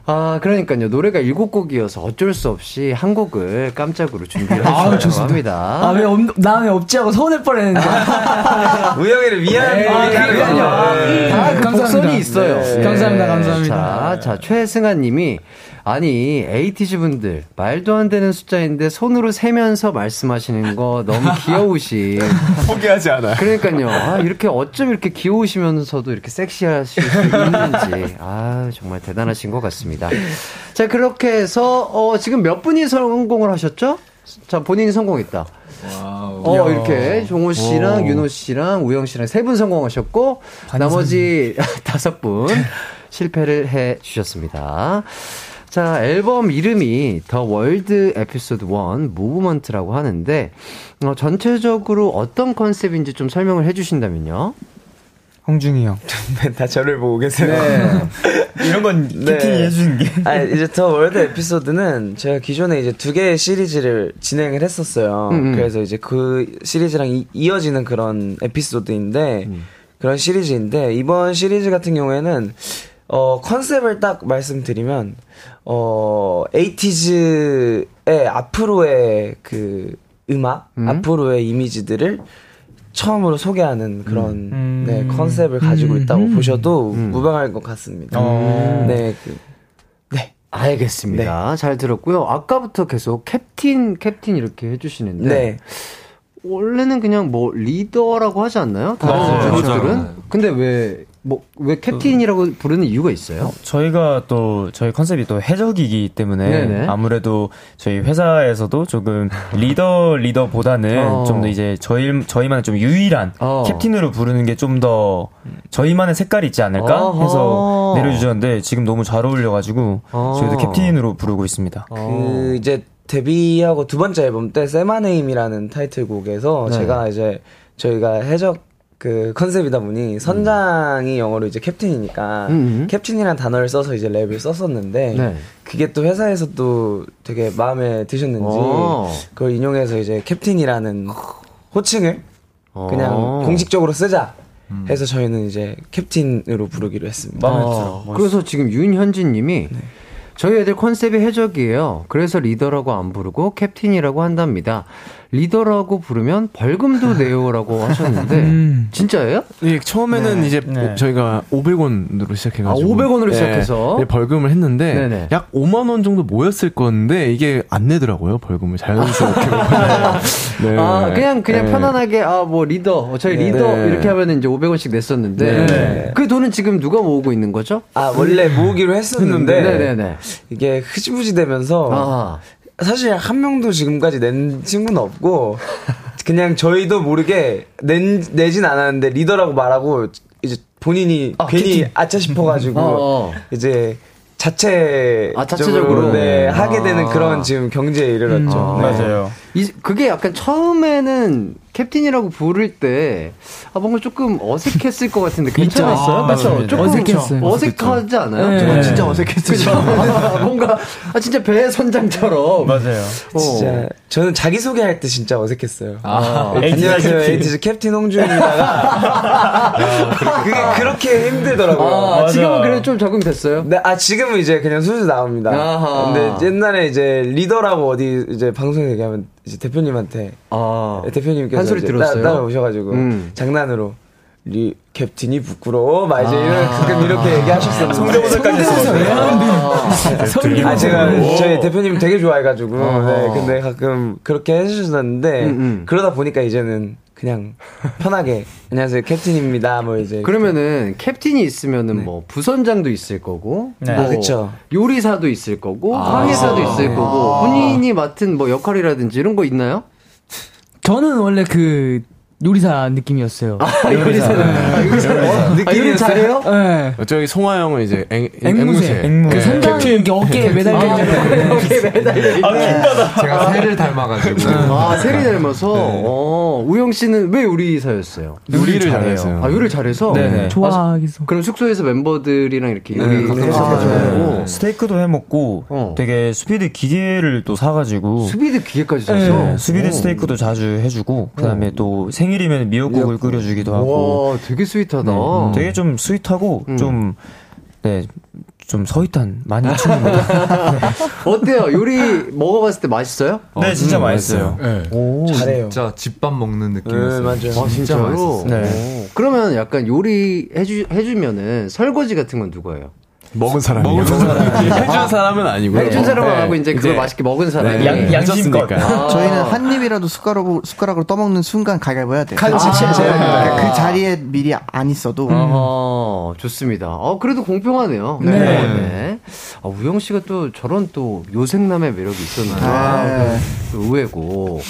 아, 그러니까요. 노래가 일곱 곡이어서 어쩔 수 없이 한 곡을 깜짝으로 해주셨다고 좋습니다. 합니다. 아, 왜, 없, 나왜 없지 하고 서운할 뻔했는데. 우영이를 위한 네, 곡이라는 그러니까요. 거죠. 네. 다 그 감사합니다. 복선이 있어요. 네. 감사합니다, 감사합니다. 자, 자, 최승아 님이, 아니, 에이티즈 분들, 말도 안 되는 숫자인데 손으로 세면서 말씀하시는 거 너무 귀여우시. 포기하지 않아요. 그러니까요. 아, 이렇게 어쩜 이렇게 귀여우시면서도 이렇게 섹시하실 수 있는지. 아, 정말 대단하신 것 같습니다. 자, 그렇게 해서, 어, 지금 몇 분이 성공을 하셨죠? 자, 본인이 성공했다. 어, 이렇게 종호 씨랑 오. 윤호 씨랑 우영 씨랑 세 분 성공하셨고 나머지 다섯 분 실패를 해 주셨습니다. 자, 앨범 이름이 The World Episode 1 Movement라고 하는데 어, 전체적으로 어떤 컨셉인지 좀 설명을 해 주신다면요. 홍중이 형. 다 저를 보고 계세요. 네. 이런 건 캡틴이 해주는 게. 아, 이제 더 월드 에피소드는 제가 기존에 이제 두 개의 시리즈를 진행을 했었어요. 음, 음. 그래서 이제 그 시리즈랑 이, 이어지는 그런 에피소드인데, 음. 그런 시리즈인데, 이번 시리즈 같은 경우에는, 어, 컨셉을 딱 말씀드리면, 어, 에이티즈의 앞으로의 그 음악, 음. 앞으로의 이미지들을 처음으로 소개하는 그런 음. 네, 컨셉을 가지고 있다고 음. 보셔도 음. 무방할 것 같습니다. 어. 네, 그, 알겠습니다. 잘 들었고요. 아까부터 계속 캡틴 캡틴 이렇게 해주시는데 네. 원래는 그냥 뭐 리더라고 하지 않나요? 다른 맞아요. 선수들은? 맞아요. 근데 왜 뭐 왜 캡틴이라고 부르는 이유가 있어요? 저희가 또 저희 컨셉이 또 해적이기 때문에 네네. 아무래도 저희 회사에서도 조금 리더 리더보다는 어. 좀더 이제 저희 저희만의 좀 유일한 어. 캡틴으로 부르는 게 좀 더 저희만의 색깔이 있지 않을까 어허. 해서 내려주셨는데 지금 너무 잘 어울려가지고 어. 저희도 캡틴으로 부르고 있습니다. 그 이제 데뷔하고 두 번째 앨범 때 Say My Name이라는 타이틀곡에서 네. 제가 이제 저희가 해적 그 컨셉이다 보니 선장이 영어로 이제 캡틴이니까 음. 캡틴이라는 단어를 써서 이제 랩을 썼었는데 네. 그게 또 회사에서도 되게 마음에 드셨는지 어. 그걸 인용해서 이제 캡틴이라는 호칭을 그냥 어. 공식적으로 쓰자 해서 저희는 이제 캡틴으로 부르기로 했습니다. 어, 그래서 지금 윤현진 님이 저희 애들 컨셉이 해적이에요. 그래서 리더라고 안 부르고 캡틴이라고 한답니다. 리더라고 부르면 벌금도 내요라고 하셨는데 진짜예요? 예, 처음에는 네. 이제 네. 저희가 500원으로 시작해가지고 아, 500원 으로 예, 시작해서? 예, 벌금을 했는데 네네. 약 5만 원 정도 모였을 건데 이게 안 내더라고요 벌금을 자연스럽게 네. 아, 그냥, 그냥 네. 편안하게, 아, 뭐, 리더, 어, 저희 네. 리더, 네. 이렇게 하면 이제 500원씩 냈었는데, 네. 그 돈은 지금 누가 모으고 있는 거죠? 아 원래 모으기로 했었는데 네네네. 이게 흐지부지 되면서 아. 사실 한 명도 지금까지 낸 친구는 없고 그냥 저희도 모르게 낸 내진 않았는데 리더라고 말하고 이제 본인이 괜히 아차 싶어가지고 어, 어. 이제 자체 아, 자체적으로? 네, 하게 되는 아. 그런 지금 경제에 이르렀죠. 음, 네. 이, 그게 약간 처음에는 캡틴이라고 부를 때, 아, 뭔가 조금 어색했을 것 같은데 괜찮았어요? 아, 맞죠? 조금 어색했어요. 어색하지 않아요? 네. 저는 진짜 어색했어요. 뭔가, 아, 진짜 배 선장처럼. 맞아요. 진짜 저는 자기 소개할 때 진짜 어색했어요. 아. 네, 에이티즈 안녕하세요, 캡틴. 에이티즈 캡틴 홍준입니다가 그게 그렇게 힘들더라고요. 아, 지금은 그래도 좀 적응됐어요? 네, 아 지금은 이제 그냥 술술 나옵니다. 아하. 근데 옛날에 이제 리더라고 어디 이제 방송에 얘기하면 이제 대표님한테 아, 대표님께서 한 소리 들었어요? 따, 라오셔가지고 음. 장난으로 리 캡틴이 부끄러워 막 이제 이런 가끔 이렇게 얘기하셨었는데 성대모사까지 아 제가 저희 대표님 되게 좋아해가지고 어. 네, 근데 가끔 그렇게 해주셨는데 음, 음. 그러다 보니까 이제는 그냥 편하게 안녕하세요 캡틴입니다 뭐 이제 그러면은 캡틴이 있으면은 뭐 부선장도 있을 거고, 네. 뭐 아, 그쵸. 요리사도 있을 거고, 아. 항해사도 있을 거고, 아. 본인이 맡은 뭐 역할이라든지 이런 거 있나요? 저는 원래 그 요리사 느낌이었어요. 아, 요리사. 아, 요리사. 어? 아, 요리 잘해요? 네. 저기 송하 형은 이제 앵, 앵무새. 그 네. 선장 이렇게 어깨에 매달려 있는 어깨에 매달려 아, 킹받아. 제가 새를 닮아가지고. 아, 세리 닮아서. 어, 우영 씨는 왜 요리사였어요? 요리를 잘했어요. 아, 요리를 잘해서? 네네. 좋아하겠어. 그럼 숙소에서 멤버들이랑 이렇게 요리 네, 가끔 네. 해가지고. 네. 스테이크도 해 먹고 어. 되게 sous vide 기계를 또 사가지고 sous vide 기계까지 사서? 네, 오. 스테이크도 자주 해주고 그 다음에 또 생일이면 미역국을 끓여주기도 하고 와, 되게 sweet하다. 네, 되게 좀 sweet하고 음. 좀 네. 좀 서있단 많이 친구입니다. 어때요? 요리 먹어봤을 때 맛있어요? 네, 진짜 맛있어요. 오, 잘해요. 진짜 집밥 먹는 느낌이었어요. 네, 맞아요. 아, 진짜로? 맛있었어요. 네. 오. 그러면 약간 요리 해주, 해주면은 설거지 같은 건 누구예요? 먹은 사람이요. 먹은 사람이. 해준 사람은 아니고요. 해준 사람은 네. 하고 이제 그걸 이제 맛있게 먹은 사람이. 네, 양- 양심껏. 아. 저희는 한 입이라도 숟가락으로, 숟가락으로 떠먹는 순간 가위바위보 해야 돼요. 쳐야 돼요. 그러니까 그 자리에 미리 안 있어도. 어, 좋습니다. 어, 그래도 공평하네요. 네. 네. 아, 우영 씨가 또 저런 또 요생남의 매력이 있었는데. 네. 또 의외고.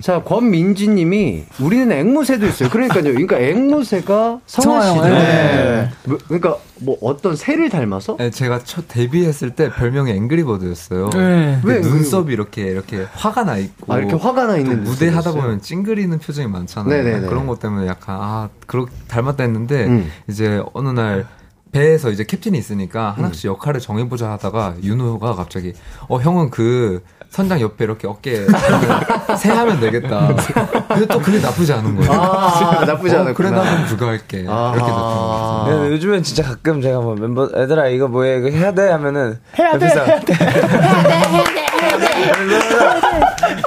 자, 권민지 님이 우리는 앵무새도 있어요. 그러니까요. 그러니까 앵무새가 성화 씨죠. 형, 네. 뭐, 그러니까 뭐 어떤 새를 닮아서? 네, 제가 첫 데뷔했을 때 별명이 앵그리버드였어요. 네. 왜? 왜 눈썹이 이렇게 이렇게 화가 나 있고 아, 이렇게 화가 나또 있는 무대 하다? 보면 찡그리는 표정이 많잖아요. 네네네. 그런 것 때문에 약간 아 그렇 닮았다 했는데 음. 이제 어느 날 배에서 이제 캡틴이 있으니까 음. 하나씩 역할을 정해보자 하다가 윤호가 갑자기 어 형은 그 선장 옆에 이렇게 어깨 새 하면 되겠다. 근데 또 그게 나쁘지 않은 거예요. 아, 나쁘지 어, 않았구나. 그래 나좀 그거 할게. 아. 이렇게 됐던 것 같아요. 네, 요즘엔 진짜 가끔 제가 뭐 멤버 애들아 이거 뭐해 이거 해야 돼 하면은 해야 돼, 옆에서 해야 돼.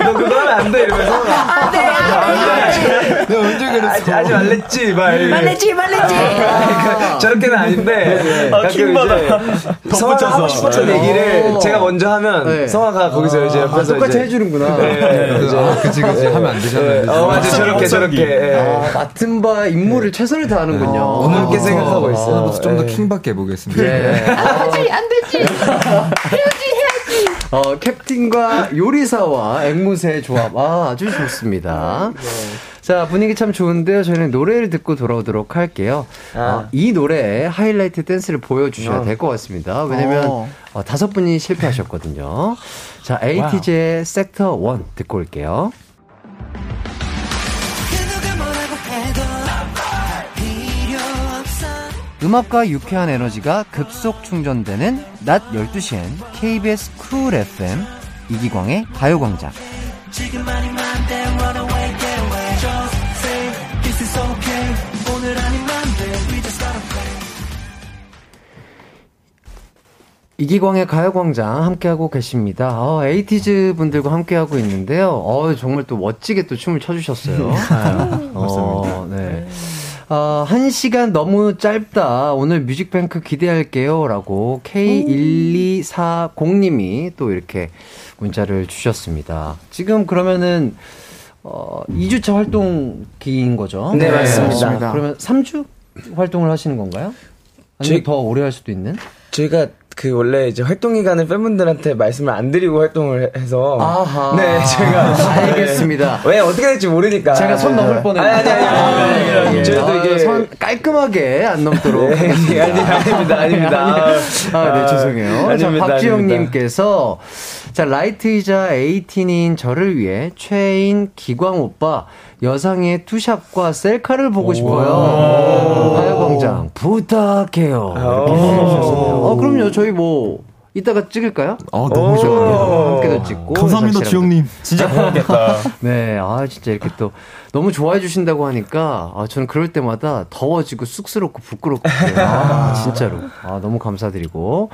너 그거 하면 안 돼 이러면서 내가 언제 그랬어? 하지, 하지 말랬지. 말랬지, 말랬지. 아, 저렇게는 아닌데 아, 가끔 킹받아. 이제 성화가 하고 싶었던 얘기를 어. 제가 먼저 하면 네. 성화가 거기서 이제 아, 옆에서 똑같이 해주는구나. 네, 네, 아, 그치, 그치. 하면 안 되잖아요. 네. 어, 맞아 저렇게 저렇게 예. 아, 맡은 바 임무를 최선을 다하는군요. 오늘 그렇게 생각하고 있어요. 오늘부터 좀더 예. 킹받게 해보겠습니다. 네. 하지, 안 되지. 어, 캡틴과 요리사와 앵무새의 조합. 아, 아주 좋습니다. 자, 분위기 참 좋은데요. 저희는 노래를 듣고 돌아오도록 할게요. 어, 이 노래의 하이라이트 댄스를 보여주셔야 어. 될것 같습니다. 왜냐면 어. 어, 다섯 분이 실패하셨거든요. 자, 에이티즈의 섹터 1 듣고 올게요. 음악과 유쾌한 에너지가 급속 충전되는 낮 12시엔 KBS 쿨 FM 이기광의 가요광장. 이기광의 가요광장 함께하고 계십니다. 어, 에이티즈 분들과 함께하고 있는데요. 어, 정말 또 멋지게 또 춤을 춰주셨어요. 어, 네. 어, 한 시간 너무 짧다. 오늘 뮤직뱅크 기대할게요. 라고 K1240님이 또 이렇게 문자를 주셨습니다. 지금 그러면은, 어, 2주차 활동기인 거죠? 네, 맞습니다. 그러면 3주 활동을 하시는 건가요? 아니면 저희- 더 오래 할 수도 있는? 저희가 그 원래 이제 활동 기간을 팬분들한테 말씀을 안 드리고 활동을 해서 아하. 네 저희가 알겠습니다. 왜 어떻게 될지 모르니까 제가 손 넘을. 아니 아니 아니, 아니, 아니, 저희도 아, 이게 선 깔끔하게 안 넘도록. 네. 아니, 아닙니다, 아닙니다. 아니, 아, 네, 아, 죄송해요. 자, 아닙니다, 박지영님께서, 자, 라이트이자 에이틴인 저를 위해 최애인 기광 오빠, 여상의 투샵과 셀카를 보고 싶어요. 가요광장, 부탁해요. 이렇게 해주셨습니다. 어, 그럼요. 저희 뭐, 이따가 찍을까요? 아, 너무 좋아요. 함께도 찍고. 감사합니다, 지영님. 진짜 고맙겠다. 네, 아, 진짜 이렇게 또 너무 좋아해 주신다고 하니까, 아, 저는 그럴 때마다 더워지고 쑥스럽고 부끄럽고. 아, 진짜로. 아, 너무 감사드리고.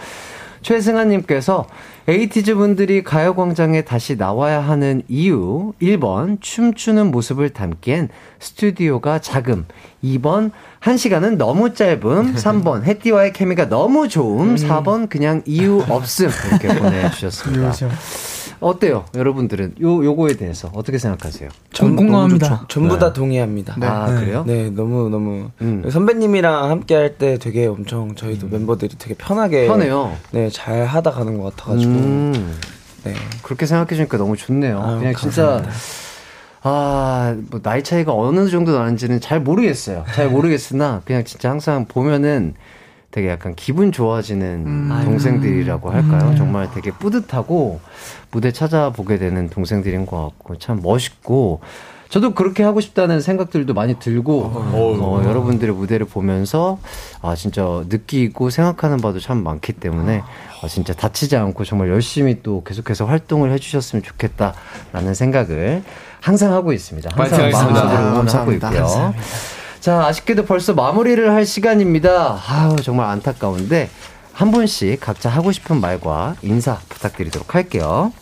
최승아님께서 에이티즈 분들이 가요광장에 다시 나와야 하는 이유. 1번 춤추는 모습을 담기엔 스튜디오가 작음. 2번 1시간은 너무 짧음. 3번 해띠와의 케미가 너무 좋음. 4번 그냥 이유 없음. 이렇게 보내주셨습니다. 어때요, 여러분들은 요 요거에 대해서 어떻게 생각하세요? 전 공감합니다. 전부 네. 다 동의합니다. 아, 그래요? 네, 너무 너무 음. 선배님이랑 함께 할 때 되게 엄청 저희도 멤버들이 되게 편하게 편해요. 네, 잘 하다 가는 것 같아가지고 음. 네. 그렇게 생각해 주니까 너무 좋네요. 아유, 그냥 진짜 감사합니다. 아, 뭐 나이 차이가 어느 정도 나는지는 잘 모르겠어요. 잘 모르겠으나 그냥 진짜 항상 보면은 되게 약간 기분 좋아지는 음. 동생들이라고 할까요? 정말 되게 뿌듯하고 무대 찾아보게 되는 동생들인 것 같고 참 멋있고 저도 그렇게 하고 싶다는 생각들도 많이 들고 어, 여러분들의 무대를 보면서 아 진짜 느끼고 생각하는 바도 참 많기 때문에 아, 진짜 다치지 않고 정말 열심히 또 계속해서 활동을 해주셨으면 좋겠다라는 생각을 항상 하고 있습니다. 항상. 마음속으로 응원하고 감사합니다. 있고요. 감사합니다. 자 아쉽게도 벌써 마무리를 할 시간입니다. 아우 정말 안타까운데 한 분씩 각자 하고 싶은 말과 인사 부탁드리도록 할게요.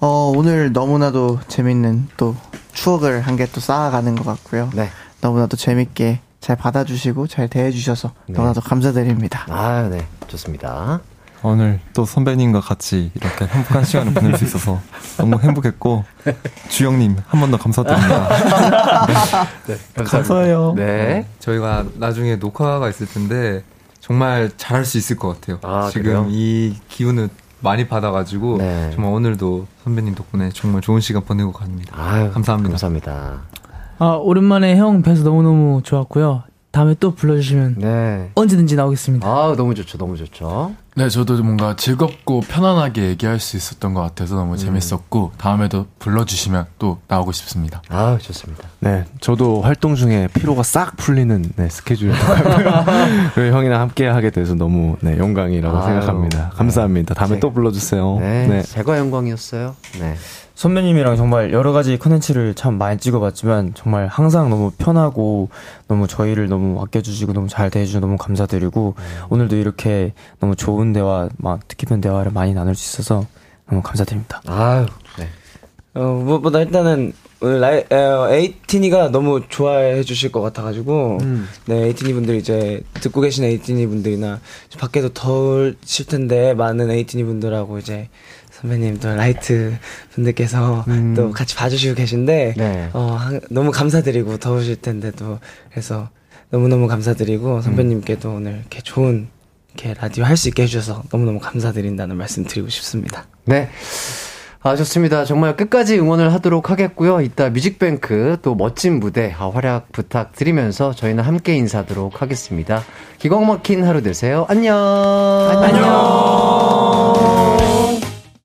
어, 오늘 너무나도 재밌는 또 추억을 한 개 또 쌓아가는 것 같고요. 네. 너무나도 재밌게 잘 받아주시고 잘 대해주셔서 네. 너무나도 감사드립니다. 아, 네. 좋습니다. 오늘 또 선배님과 같이 이렇게 행복한 시간을 보낼 수 있어서 너무 행복했고 주영님 한 번 더 감사드립니다. 네, 감사해요. 네. 저희가 나중에 녹화가 있을 텐데 정말 잘할 수 있을 것 같아요. 아, 지금 그래요? 이 기운을 많이 받아가지고 네. 정말 오늘도 선배님 덕분에 정말 좋은 시간 보내고 갑니다. 아유, 감사합니다. 감사합니다. 아, 오랜만에 형 뵈서 너무너무 좋았고요. 다음에 또 불러주시면 네. 언제든지 나오겠습니다. 아, 너무 좋죠. 너무 좋죠. 네, 저도 뭔가 즐겁고 편안하게 얘기할 수 있었던 것 같아서 너무 재밌었고 다음에도 불러주시면 또 나오고 싶습니다. 아, 좋습니다. 네, 저도 활동 중에 피로가 싹 풀리는 네. 그리고 형이랑 함께 하게 돼서 너무 네, 영광이라고 아유, 생각합니다. 감사합니다. 다음에 제- 또 불러주세요. 네. 네. 제가 영광이었어요. 네. 선배님이랑 정말 여러 가지 컨텐츠를 참 많이 찍어봤지만 정말 항상 너무 편하고 너무 저희를 너무 아껴주시고 너무 잘 대해주셔서 너무 감사드리고 오늘도 이렇게 너무 좋은 대화, 막 뜻깊은 대화를 많이 나눌 수 있어서 너무 감사드립니다. 아유, 네. 어, 무엇보다 일단은 오늘 라이, 어, 에이티니가 너무 좋아해 주실 것 같아가지고 음. 네 에이티니 분들 이제 듣고 계신 에이티니 분들이나 밖에도 더우실 텐데 많은 에이티니 분들하고 이제 선배님 또 라이트 분들께서 또 같이 봐주시고 계신데 음. 네. 어, 한- 너무 감사드리고 더우실 텐데도 그래서 너무 너무 감사드리고 선배님께도 오늘 이렇게 좋은 이렇게 라디오 할 수 있게 해주셔서 너무 너무 감사드린다는 말씀 드리고 싶습니다. 네. 아, 좋습니다. 정말 끝까지 응원을 하도록 하겠고요. 이따 뮤직뱅크 또 멋진 무대 아, 활약 부탁드리면서 저희는 함께 인사하도록 하겠습니다. 기광 막힌 하루 되세요. 안녕. 안녕.